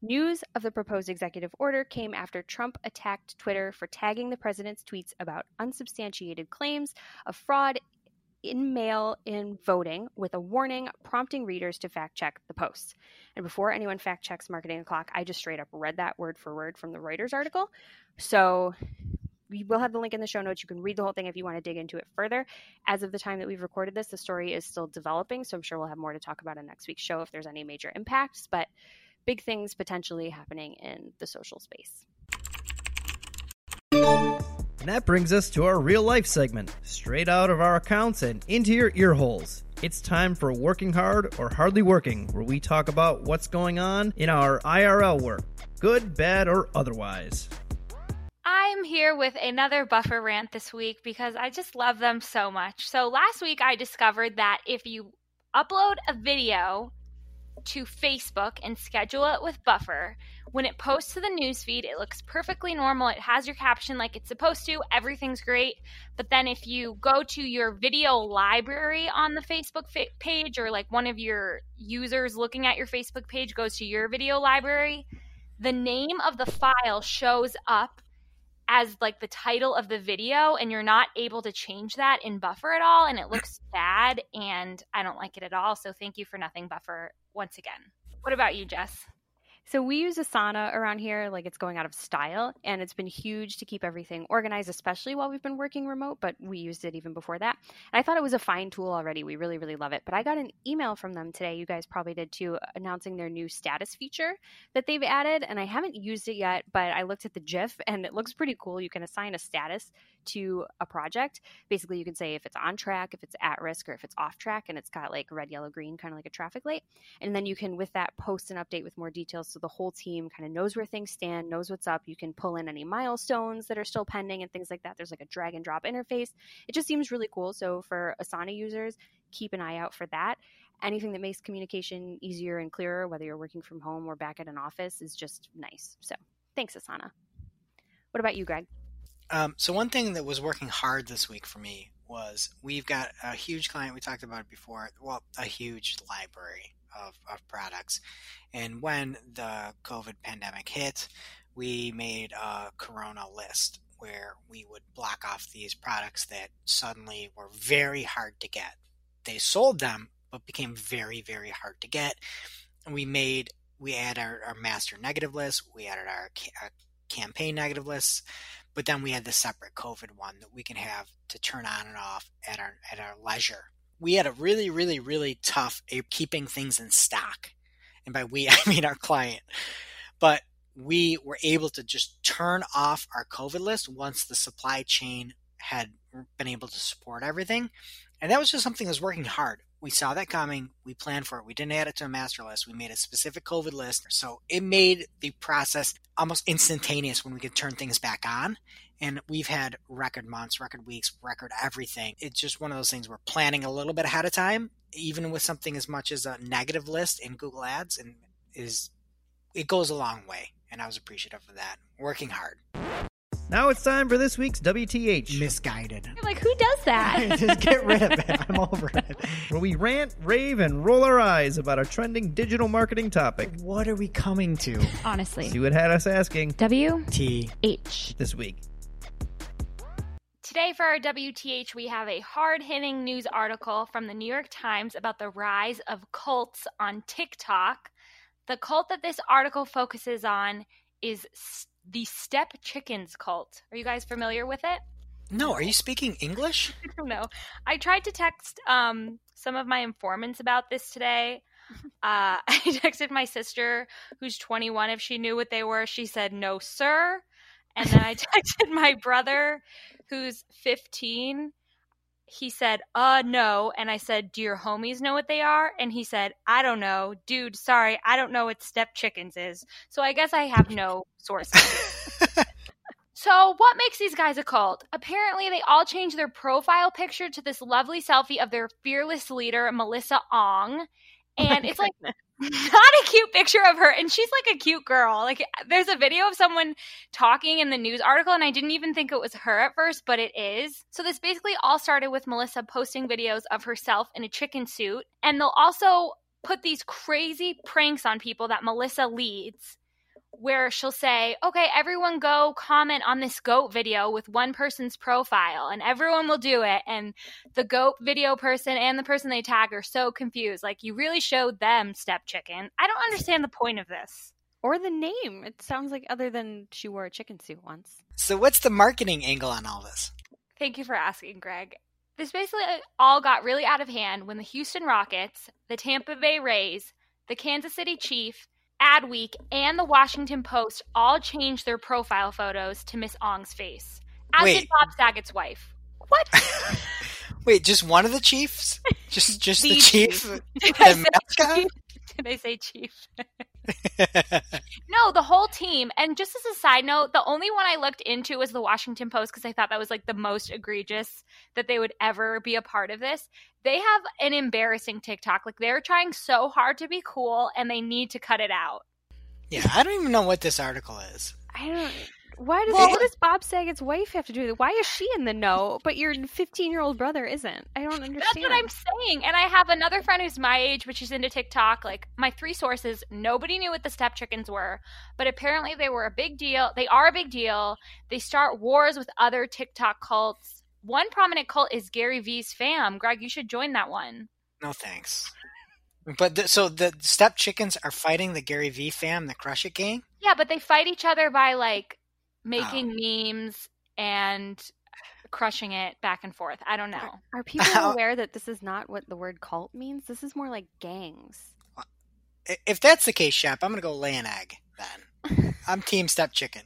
News of the proposed executive order came after Trump attacked Twitter for tagging the president's tweets about unsubstantiated claims of fraud in mail in voting with a warning prompting readers to fact check the posts. And before anyone fact checks Marketing O'Clock, I just straight up read that word for word from the Reuters article. So we will have the link in the show notes. You can read the whole thing if you want to dig into it further. As of the time that we've recorded this, the story is still developing, so I'm sure we'll have more to talk about in next week's show if there's any major impacts, but big things potentially happening in the social space. And that brings us to our real life segment, straight out of our accounts and into your ear holes. It's time for Working Hard or Hardly Working, where we talk about what's going on in our IRL work, good, bad, or otherwise. I'm here with another buffer rant this week because I just love them so much. So last week I discovered that if you upload a video to Facebook and schedule it with Buffer, when it posts to the newsfeed, it looks perfectly normal. It has your caption like it's supposed to. Everything's great. But then if you go to your video library on the Facebook fa- page or like one of your users looking at your Facebook page goes to your video library, the name of the file shows up as like the title of the video and you're not able to change that in buffer at all and it looks bad and i don't like it at all so thank you for nothing buffer once again what about you jess So we use Asana around here, like it's going out of style, and it's been huge to keep everything organized, especially while we've been working remote. But we used it even before that, and I thought it was a fine tool already. We really, really love it. But I got an email from them today. You guys probably did too, announcing their new status feature that they've added, and I haven't used it yet. But I looked at the GIF, and it looks pretty cool. You can assign a status to a project. Basically, you can say if it's on track, if it's at risk, or if it's off track, and it's got like red, yellow, green, kind of like a traffic light. And then you can, with that, post an update with more details so the whole team kind of knows where things stand, knows what's up. You can pull in any milestones that are still pending and things like that. There's like a drag and drop interface. It just seems really cool. So for Asana users, keep an eye out for that anything that makes communication easier and clearer, whether you're working from home or back at an office, is just nice. So thanks, Asana. What about you, Greg? Um, so one thing that was working hard this week for me was we've got a huge client. We talked about it before. Well, a huge library of, of products. And when the COVID pandemic hit, we made a Corona list where we would block off these products that suddenly were very hard to get. They sold them, but became very, very hard to get. And we made, we added our, our master negative list, we added our, our campaign negative lists, but then we had the separate COVID one that we can have to turn on and off at our, at our leisure. We had a really, really, really tough keeping things in stock. And by we, I mean our client. But we were able to just turn off our COVID list once the supply chain had been able to support everything. And that was just something that was working hard. We saw that coming. We planned for it. We didn't add it to a master list. We made a specific COVID list. So it made the process almost instantaneous when we could turn things back on. And we've had record months, record weeks, record everything. It's just one of those things we're planning a little bit ahead of time, even with something as much as a negative list in Google Ads, and is it goes a long way. And I was appreciative of that. Working hard. Now it's time for this week's WTH. Misguided. I'm like, who does that? Just get rid of it. I'm over it. Where we rant, rave, and roll our eyes about a trending digital marketing topic. What are we coming to? Honestly. See what had us asking W T. H. this week. Today, for our WTH, we have a hard hitting news article from the New York Times about the rise of cults on TikTok. The cult that this article focuses on is the Step Chickens cult. Are you guys familiar with it? No, are you speaking English? I don't know. I tried to text um, some of my informants about this today. Uh, I texted my sister, who's 21, if she knew what they were. She said, no, sir. And then I texted my brother, who's 15. He said, uh, no. And I said, do your homies know what they are? And he said, I don't know. Dude, sorry, I don't know what step chickens is. So I guess I have no sources. So, what makes these guys a cult? Apparently, they all changed their profile picture to this lovely selfie of their fearless leader, Melissa Ong. And it's like not a cute picture of her. And she's like a cute girl. Like, there's a video of someone talking in the news article, and I didn't even think it was her at first, but it is. So, this basically all started with Melissa posting videos of herself in a chicken suit. And they'll also put these crazy pranks on people that Melissa leads where she'll say, okay, everyone go comment on this goat video with one person's profile, and everyone will do it. And the goat video person and the person they tag are so confused. Like, you really showed them Step Chicken. I don't understand the point of this. Or the name. It sounds like other than she wore a chicken suit once. So, what's the marketing angle on all this? Thank you for asking, Greg. This basically uh, all got really out of hand when the Houston Rockets, the Tampa Bay Rays, the Kansas City Chief, Adweek, and the Washington Post all changed their profile photos to Miss Ong's face, as Wait. did Bob Saget's wife. What? Wait, just one of the chiefs? Just just the, The chief? Did I The say mascot? chief? Did I say chief? No, the whole team. And just as a side note, the only one I looked into was the Washington Post because I thought that was like the most egregious that they would ever be a part of this. They have an embarrassing TikTok. Like they're trying so hard to be cool and they need to cut it out. yeah, I don't even know what this article is. I don't. Why does Well- what does Bob Saget's wife have to do with it? Why is she in the know, but your 15 year old brother isn't? I don't understand. That's what I'm saying. And I have another friend who's my age, but she's into TikTok. Like my three sources, nobody knew what the step chickens were, but apparently they were a big deal. They are a big deal. They start wars with other TikTok cults. One prominent cult is Gary V's fam. Greg, you should join that one. No thanks. But the, so the step chickens are fighting the Gary V fam, the Crush It gang. Yeah, but they fight each other by like making oh. memes and crushing it back and forth. I don't know. Are people aware that this is not what the word cult means? This is more like gangs. If that's the case, Shep, I'm gonna go lay an egg. Then I'm Team Step Chicken.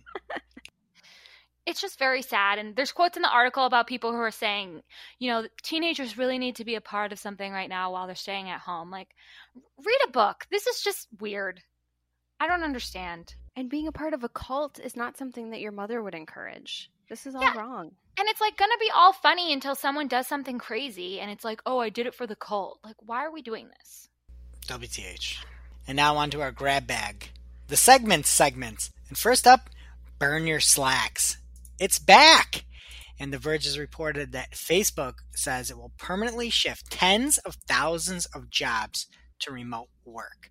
it's just very sad. And there's quotes in the article about people who are saying, you know, teenagers really need to be a part of something right now while they're staying at home. Like, read a book. This is just weird. I don't understand. And being a part of a cult is not something that your mother would encourage. This is all Yeah. wrong. And it's like gonna be all funny until someone does something crazy and it's like, oh, I did it for the cult. Like, why are we doing this? WTH. And now on to our grab bag. The segments segments. And first up, burn your slacks. It's back. And The Verge has reported that Facebook says it will permanently shift tens of thousands of jobs to remote work.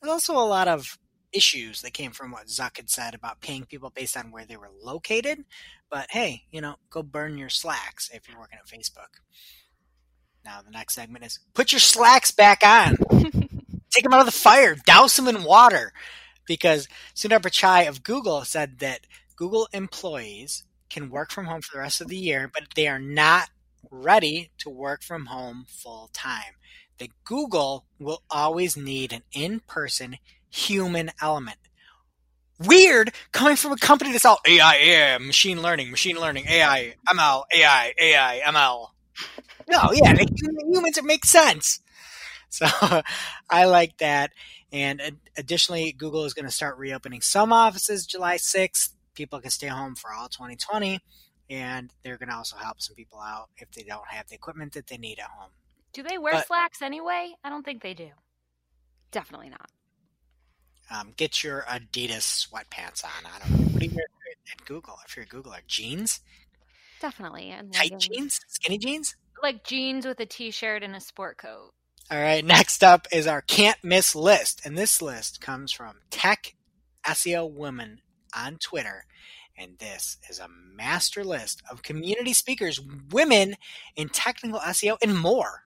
There's also a lot of issues that came from what Zuck had said about paying people based on where they were located. But hey, you know, go burn your slacks if you're working at Facebook. Now the next segment is put your slacks back on take them out of the fire, douse them in water. Because Sundar Pichai of Google said that Google employees can work from home for the rest of the year, but they are not ready to work from home full time. That Google will always need an in person human element. Weird coming from a company that's all AI, AI, machine learning, machine learning, AI, ML, AI, AI, ML. No, yeah, humans, it makes sense. So I like that. And additionally, Google is going to start reopening some offices July 6th. People can stay home for all 2020. And they're going to also help some people out if they don't have the equipment that they need at home. Do they wear But- slacks anyway? I don't think they do. Definitely not. Um, get your Adidas sweatpants on. I don't know. What do you wear at Google? If you're at Google, like jeans? Definitely. And Tight leggings. jeans? Skinny jeans? Like jeans with a t-shirt and a sport coat. All right, next up is our can't miss list. And this list comes from Tech SEO Women on Twitter. And this is a master list of community speakers, women in technical SEO, and more.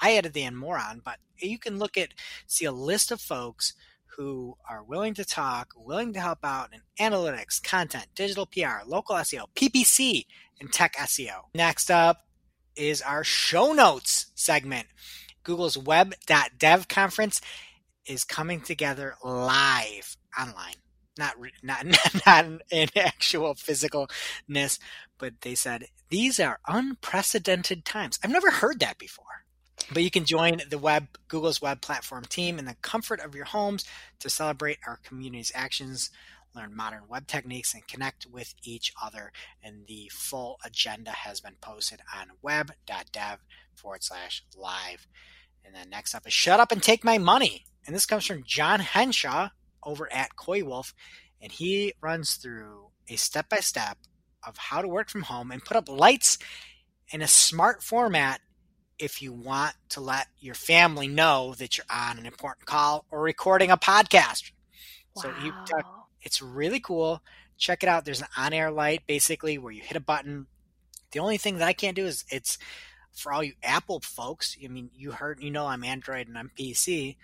I added the and more on, but you can look at, see a list of folks who are willing to talk, willing to help out in analytics, content, digital PR, local SEO, PPC, and tech SEO. Next up is our show notes segment. Google's web.dev conference is coming together live online. Not, re- not, not in actual physicalness, but they said these are unprecedented times. I've never heard that before. But you can join the web, Google's web platform team in the comfort of your homes to celebrate our community's actions, learn modern web techniques, and connect with each other. And the full agenda has been posted on web.dev forward slash live. And then next up is Shut Up and Take My Money. And this comes from John Henshaw over at Coywolf. And he runs through a step by step of how to work from home and put up lights in a smart format if you want to let your family know that you're on an important call or recording a podcast. So you talk, it's really cool. Check it out. There's an on air light basically where you hit a button. The only thing that I can't do is it's for all you Apple folks. I mean, you heard, you know, I'm Android and I'm PC,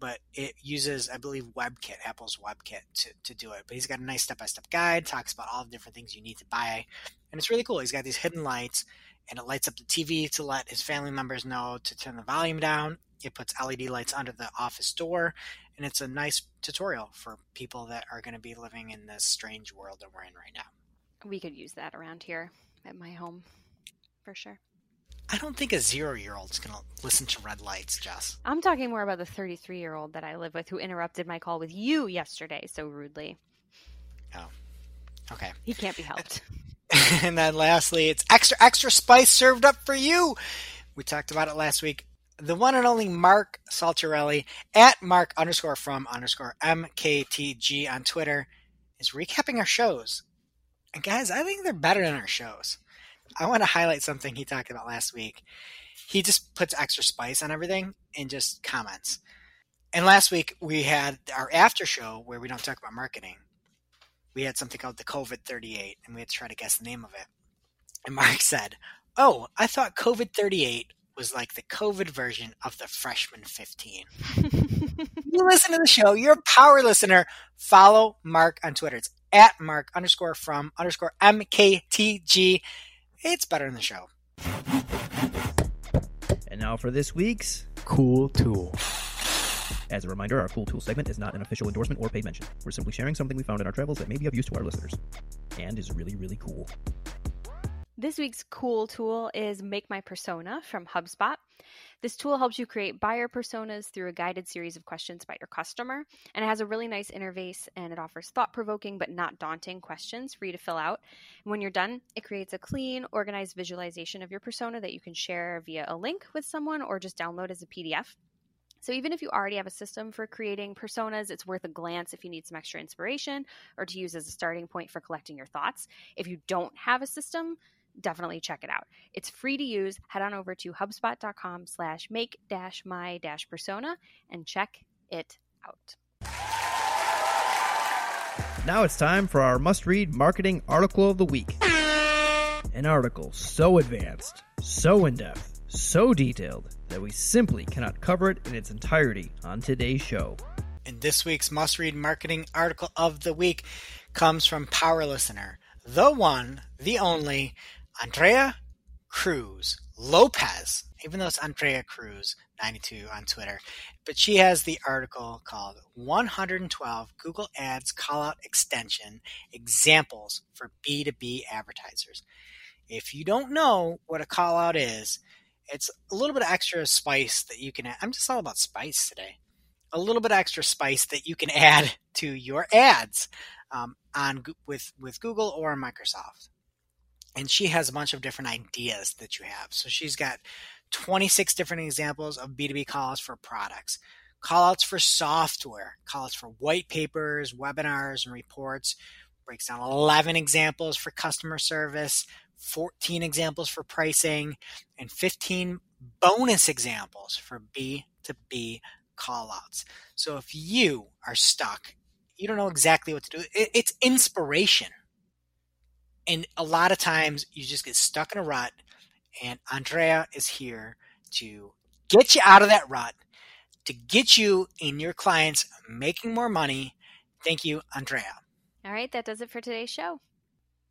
but it uses, I believe, WebKit, Apple's WebKit to, to do it. But he's got a nice step by step guide, talks about all the different things you need to buy. And it's really cool. He's got these hidden lights and it lights up the TV to let his family members know to turn the volume down. It puts LED lights under the office door, and it's a nice tutorial for people that are going to be living in this strange world that we're in right now. We could use that around here at my home for sure. I don't think a zero year old is going to listen to red lights, Jess. I'm talking more about the 33 year old that I live with who interrupted my call with you yesterday so rudely. Oh, okay. He can't be helped. and then lastly, it's extra, extra spice served up for you. We talked about it last week. The one and only Mark Saltarelli at Mark underscore from underscore MKTG on Twitter is recapping our shows. And guys, I think they're better than our shows. I want to highlight something he talked about last week. He just puts extra spice on everything and just comments. And last week we had our after show where we don't talk about marketing. We had something called the COVID 38 and we had to try to guess the name of it. And Mark said, Oh, I thought COVID 38 was like the COVID version of the freshman 15. you listen to the show, you're a power listener. Follow Mark on Twitter. It's at Mark underscore from underscore MKTG. It's better than the show. And now for this week's Cool tool. As a reminder, our Cool Tool segment is not an official endorsement or paid mention. We're simply sharing something we found in our travels that may be of use to our listeners. And is really, really cool. This week's cool tool is Make My Persona from HubSpot. This tool helps you create buyer personas through a guided series of questions about your customer, and it has a really nice interface and it offers thought provoking but not daunting questions for you to fill out. And when you're done, it creates a clean, organized visualization of your persona that you can share via a link with someone or just download as a PDF. So, even if you already have a system for creating personas, it's worth a glance if you need some extra inspiration or to use as a starting point for collecting your thoughts. If you don't have a system, definitely check it out. It's free to use. Head on over to hubspot.com slash make dash my dash persona and check it out. Now it's time for our must read marketing article of the week. An article so advanced, so in depth, so detailed that we simply cannot cover it in its entirety on today's show. And this week's must read marketing article of the week comes from Power Listener, the one, the only, Andrea Cruz Lopez, even though it's Andrea Cruz 92 on Twitter, but she has the article called 112 Google Ads Callout Extension Examples for B2B Advertisers. If you don't know what a callout is, it's a little bit of extra spice that you can add. I'm just all about spice today. A little bit extra spice that you can add to your ads um, on with with Google or Microsoft and she has a bunch of different ideas that you have. So she's got 26 different examples of B2B calls for products, callouts for software, callouts for white papers, webinars, and reports. Breaks down 11 examples for customer service, 14 examples for pricing, and 15 bonus examples for B2B callouts. So if you are stuck, you don't know exactly what to do, it's inspiration. And a lot of times you just get stuck in a rut and andrea is here to get you out of that rut to get you and your clients making more money. Thank you andrea. All right that does it for today's show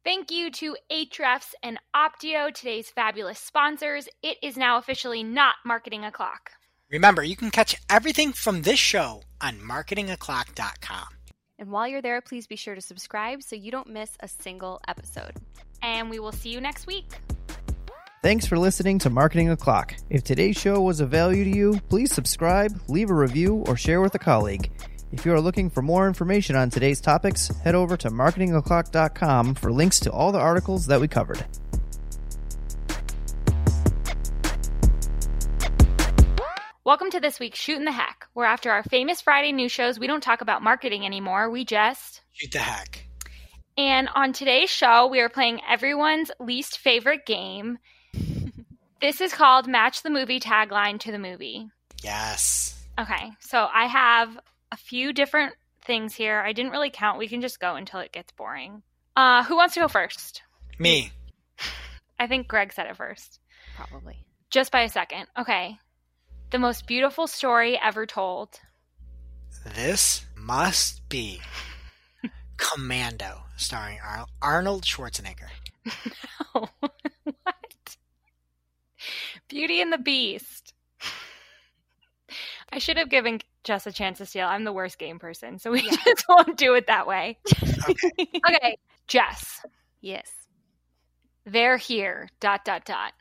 Thank you to Ahrefs and Opteo, today's fabulous sponsors. It is now officially not Marketing O'Clock. Remember, you can catch everything from this show on marketingoclock.com. And while you're there, please be sure to subscribe so you don't miss a single episode. And we will see you next week. Thanks for listening to Marketing O'Clock. If today's show was of value to you, please subscribe, leave a review, or share with a colleague. If you are looking for more information on today's topics, head over to marketingoclock.com for links to all the articles that we covered. Welcome to this week's Shooting the Heck, where after our famous Friday news shows, we don't talk about marketing anymore. We just shoot the heck. And on today's show, we are playing everyone's least favorite game. this is called Match the Movie Tagline to the Movie. Yes. Okay, so I have a few different things here. I didn't really count. We can just go until it gets boring. Uh, who wants to go first? Me. I think Greg said it first. Probably. Just by a second. Okay. The most beautiful story ever told. This must be Commando, starring Ar- Arnold Schwarzenegger. No. what? Beauty and the Beast. I should have given Jess a chance to steal. I'm the worst game person, so we yeah. just won't do it that way. Okay. okay, Jess. Yes. They're here. Dot dot dot.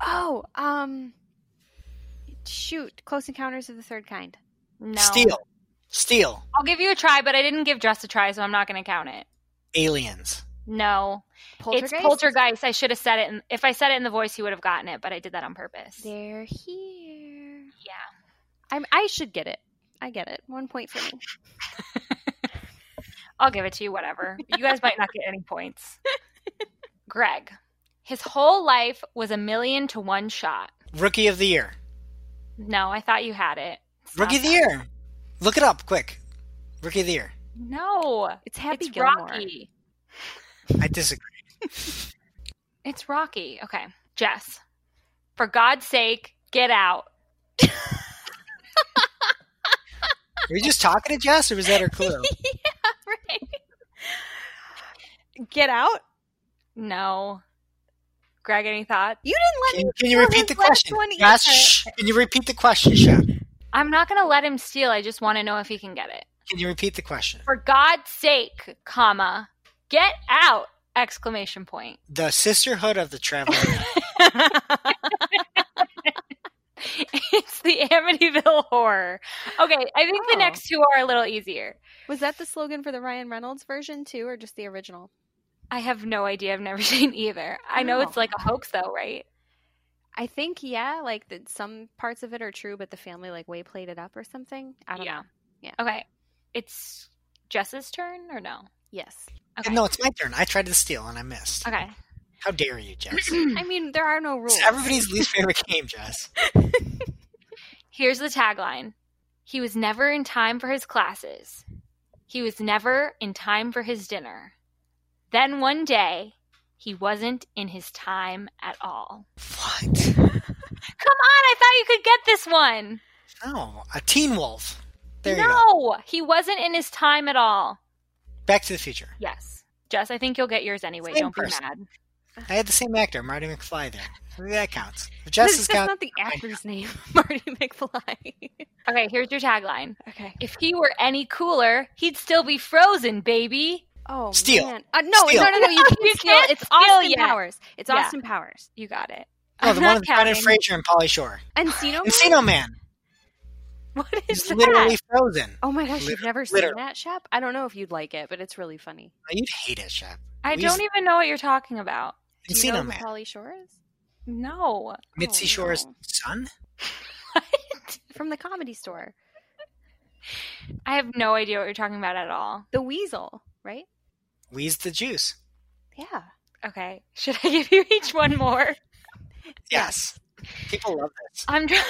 Oh, um, shoot, Close Encounters of the Third Kind. No. Steal. Steal. I'll give you a try, but I didn't give Jess a try, so I'm not going to count it. Aliens. No. Poltergeist? It's Poltergeist. I should have said it. In, if I said it in the voice, he would have gotten it, but I did that on purpose. They're here. Yeah. I'm, I should get it. I get it. One point for me. I'll give it to you, whatever. You guys might not get any points. Greg. His whole life was a million to one shot. Rookie of the year. No, I thought you had it. Rookie of the year. Look it up quick. Rookie of the year. No, It's Happy it's Gilmore. Rocky. I disagree. It's Rocky. Okay, Jess. For God's sake, get out. Were you just talking to Jess, or was that her clue? yeah, right. Get out. No. Greg, any thought? You didn't let Can, me. can you repeat the question? Yes. either. Can you repeat the question, Chef? I'm not going to let him steal. I just want to know if he can get it. Can you repeat the question? For God's sake, comma, get out! Exclamation point. The Sisterhood of the Traveling. it's the Amityville Horror. Okay, I think the Oh. next two are a little easier. Was that the slogan for the Ryan Reynolds version too, or just the original? I have no idea. I've never seen either. I know it's Oh. like a hoax, though, right? I think yeah, like that some parts of it are true, but the family like way played it up or something. I don't Yeah. know. Yeah. Okay, it's Jess's turn or no? Yes. Okay. No, it's my turn. I tried to steal and I missed. Okay. How dare you, Jess? I mean, there are no rules. It's everybody's least favorite game, Jess. Here's the tagline He was never in time for his classes. He was never in time for his dinner. Then one day, he wasn't in his time at all. What? Come on, I thought you could get this one. No, a Teen Wolf. There you go. no, he wasn't in his time at all. Back to the Future. Yes. Jess, I think you'll get yours anyway. Same Don't be mad. I had the same actor, Marty McFly. There, Maybe that counts. If That's, is that's count. not the actor's name, Marty McFly. Okay, here's your tagline. okay. If he were any cooler, he'd still be frozen, baby. Oh Steal. man. Uh, no, Steal. no, no, no. You can't You steal. can't it's steal Austin yet. Powers. It's Yeah. Austin Powers. You got it. Oh, I'm the one with Brendan. Fraser and Pauly Shore. Encino. Encino Man? Man. What is He's that? literally frozen. Oh my gosh, you've never seen literally. that, Shep? I don't know if you'd like it, but it's really funny. You'd hate it, Shep. I We don't used- even know what you're talking about. Do you know Encino who Man. Pauly Shore is? No. Mitzi Oh, Shore's no. son? What? From the comedy store. I have no idea what you're talking about at all. The Weasel, right? Wheeze the Juice. Yeah. Okay. Should I give you each one more? Yes. People love this. I'm trying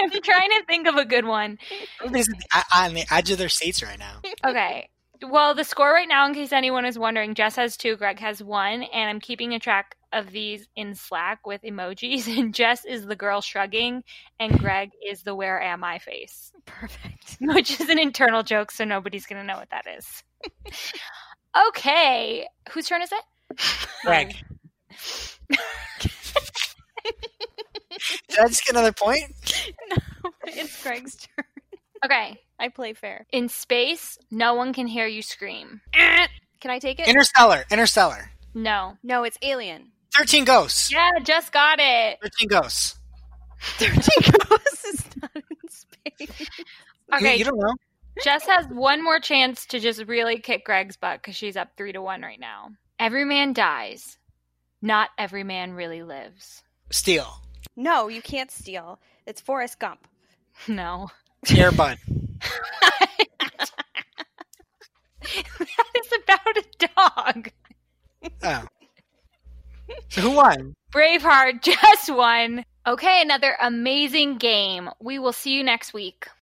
I'm trying to think of a good one. Everybody's at the- on the edge of their seats right now. Okay. Well, the score right now, in case anyone is wondering, Jess has two, Greg has one, and I'm keeping a track of these in Slack with emojis. And Jess is the girl shrugging, and Greg is the where am I face, Perfect. which is an internal joke, so nobody's going to know what that is. okay. Whose turn is it? Greg. Did I just get another point? no, it's Greg's turn. Okay. I play fair. In space, no one can hear you scream. Eh. Can I take it? Interstellar. Interstellar. No. no, it's Alien. 13 Ghosts. Yeah, just got it. 13 Ghosts. Thirteen Ghosts is not in space. Okay, You, don't know. Jess has one more chance to just really kick Greg's butt because she's up three to one right now. Every man dies. Not every man really lives. Steal. No, you can't steal. It's Forrest Gump. No. Air Bud. that is about a dog. Oh. So who won? Braveheart just won. Okay, another amazing game. We will see you next week.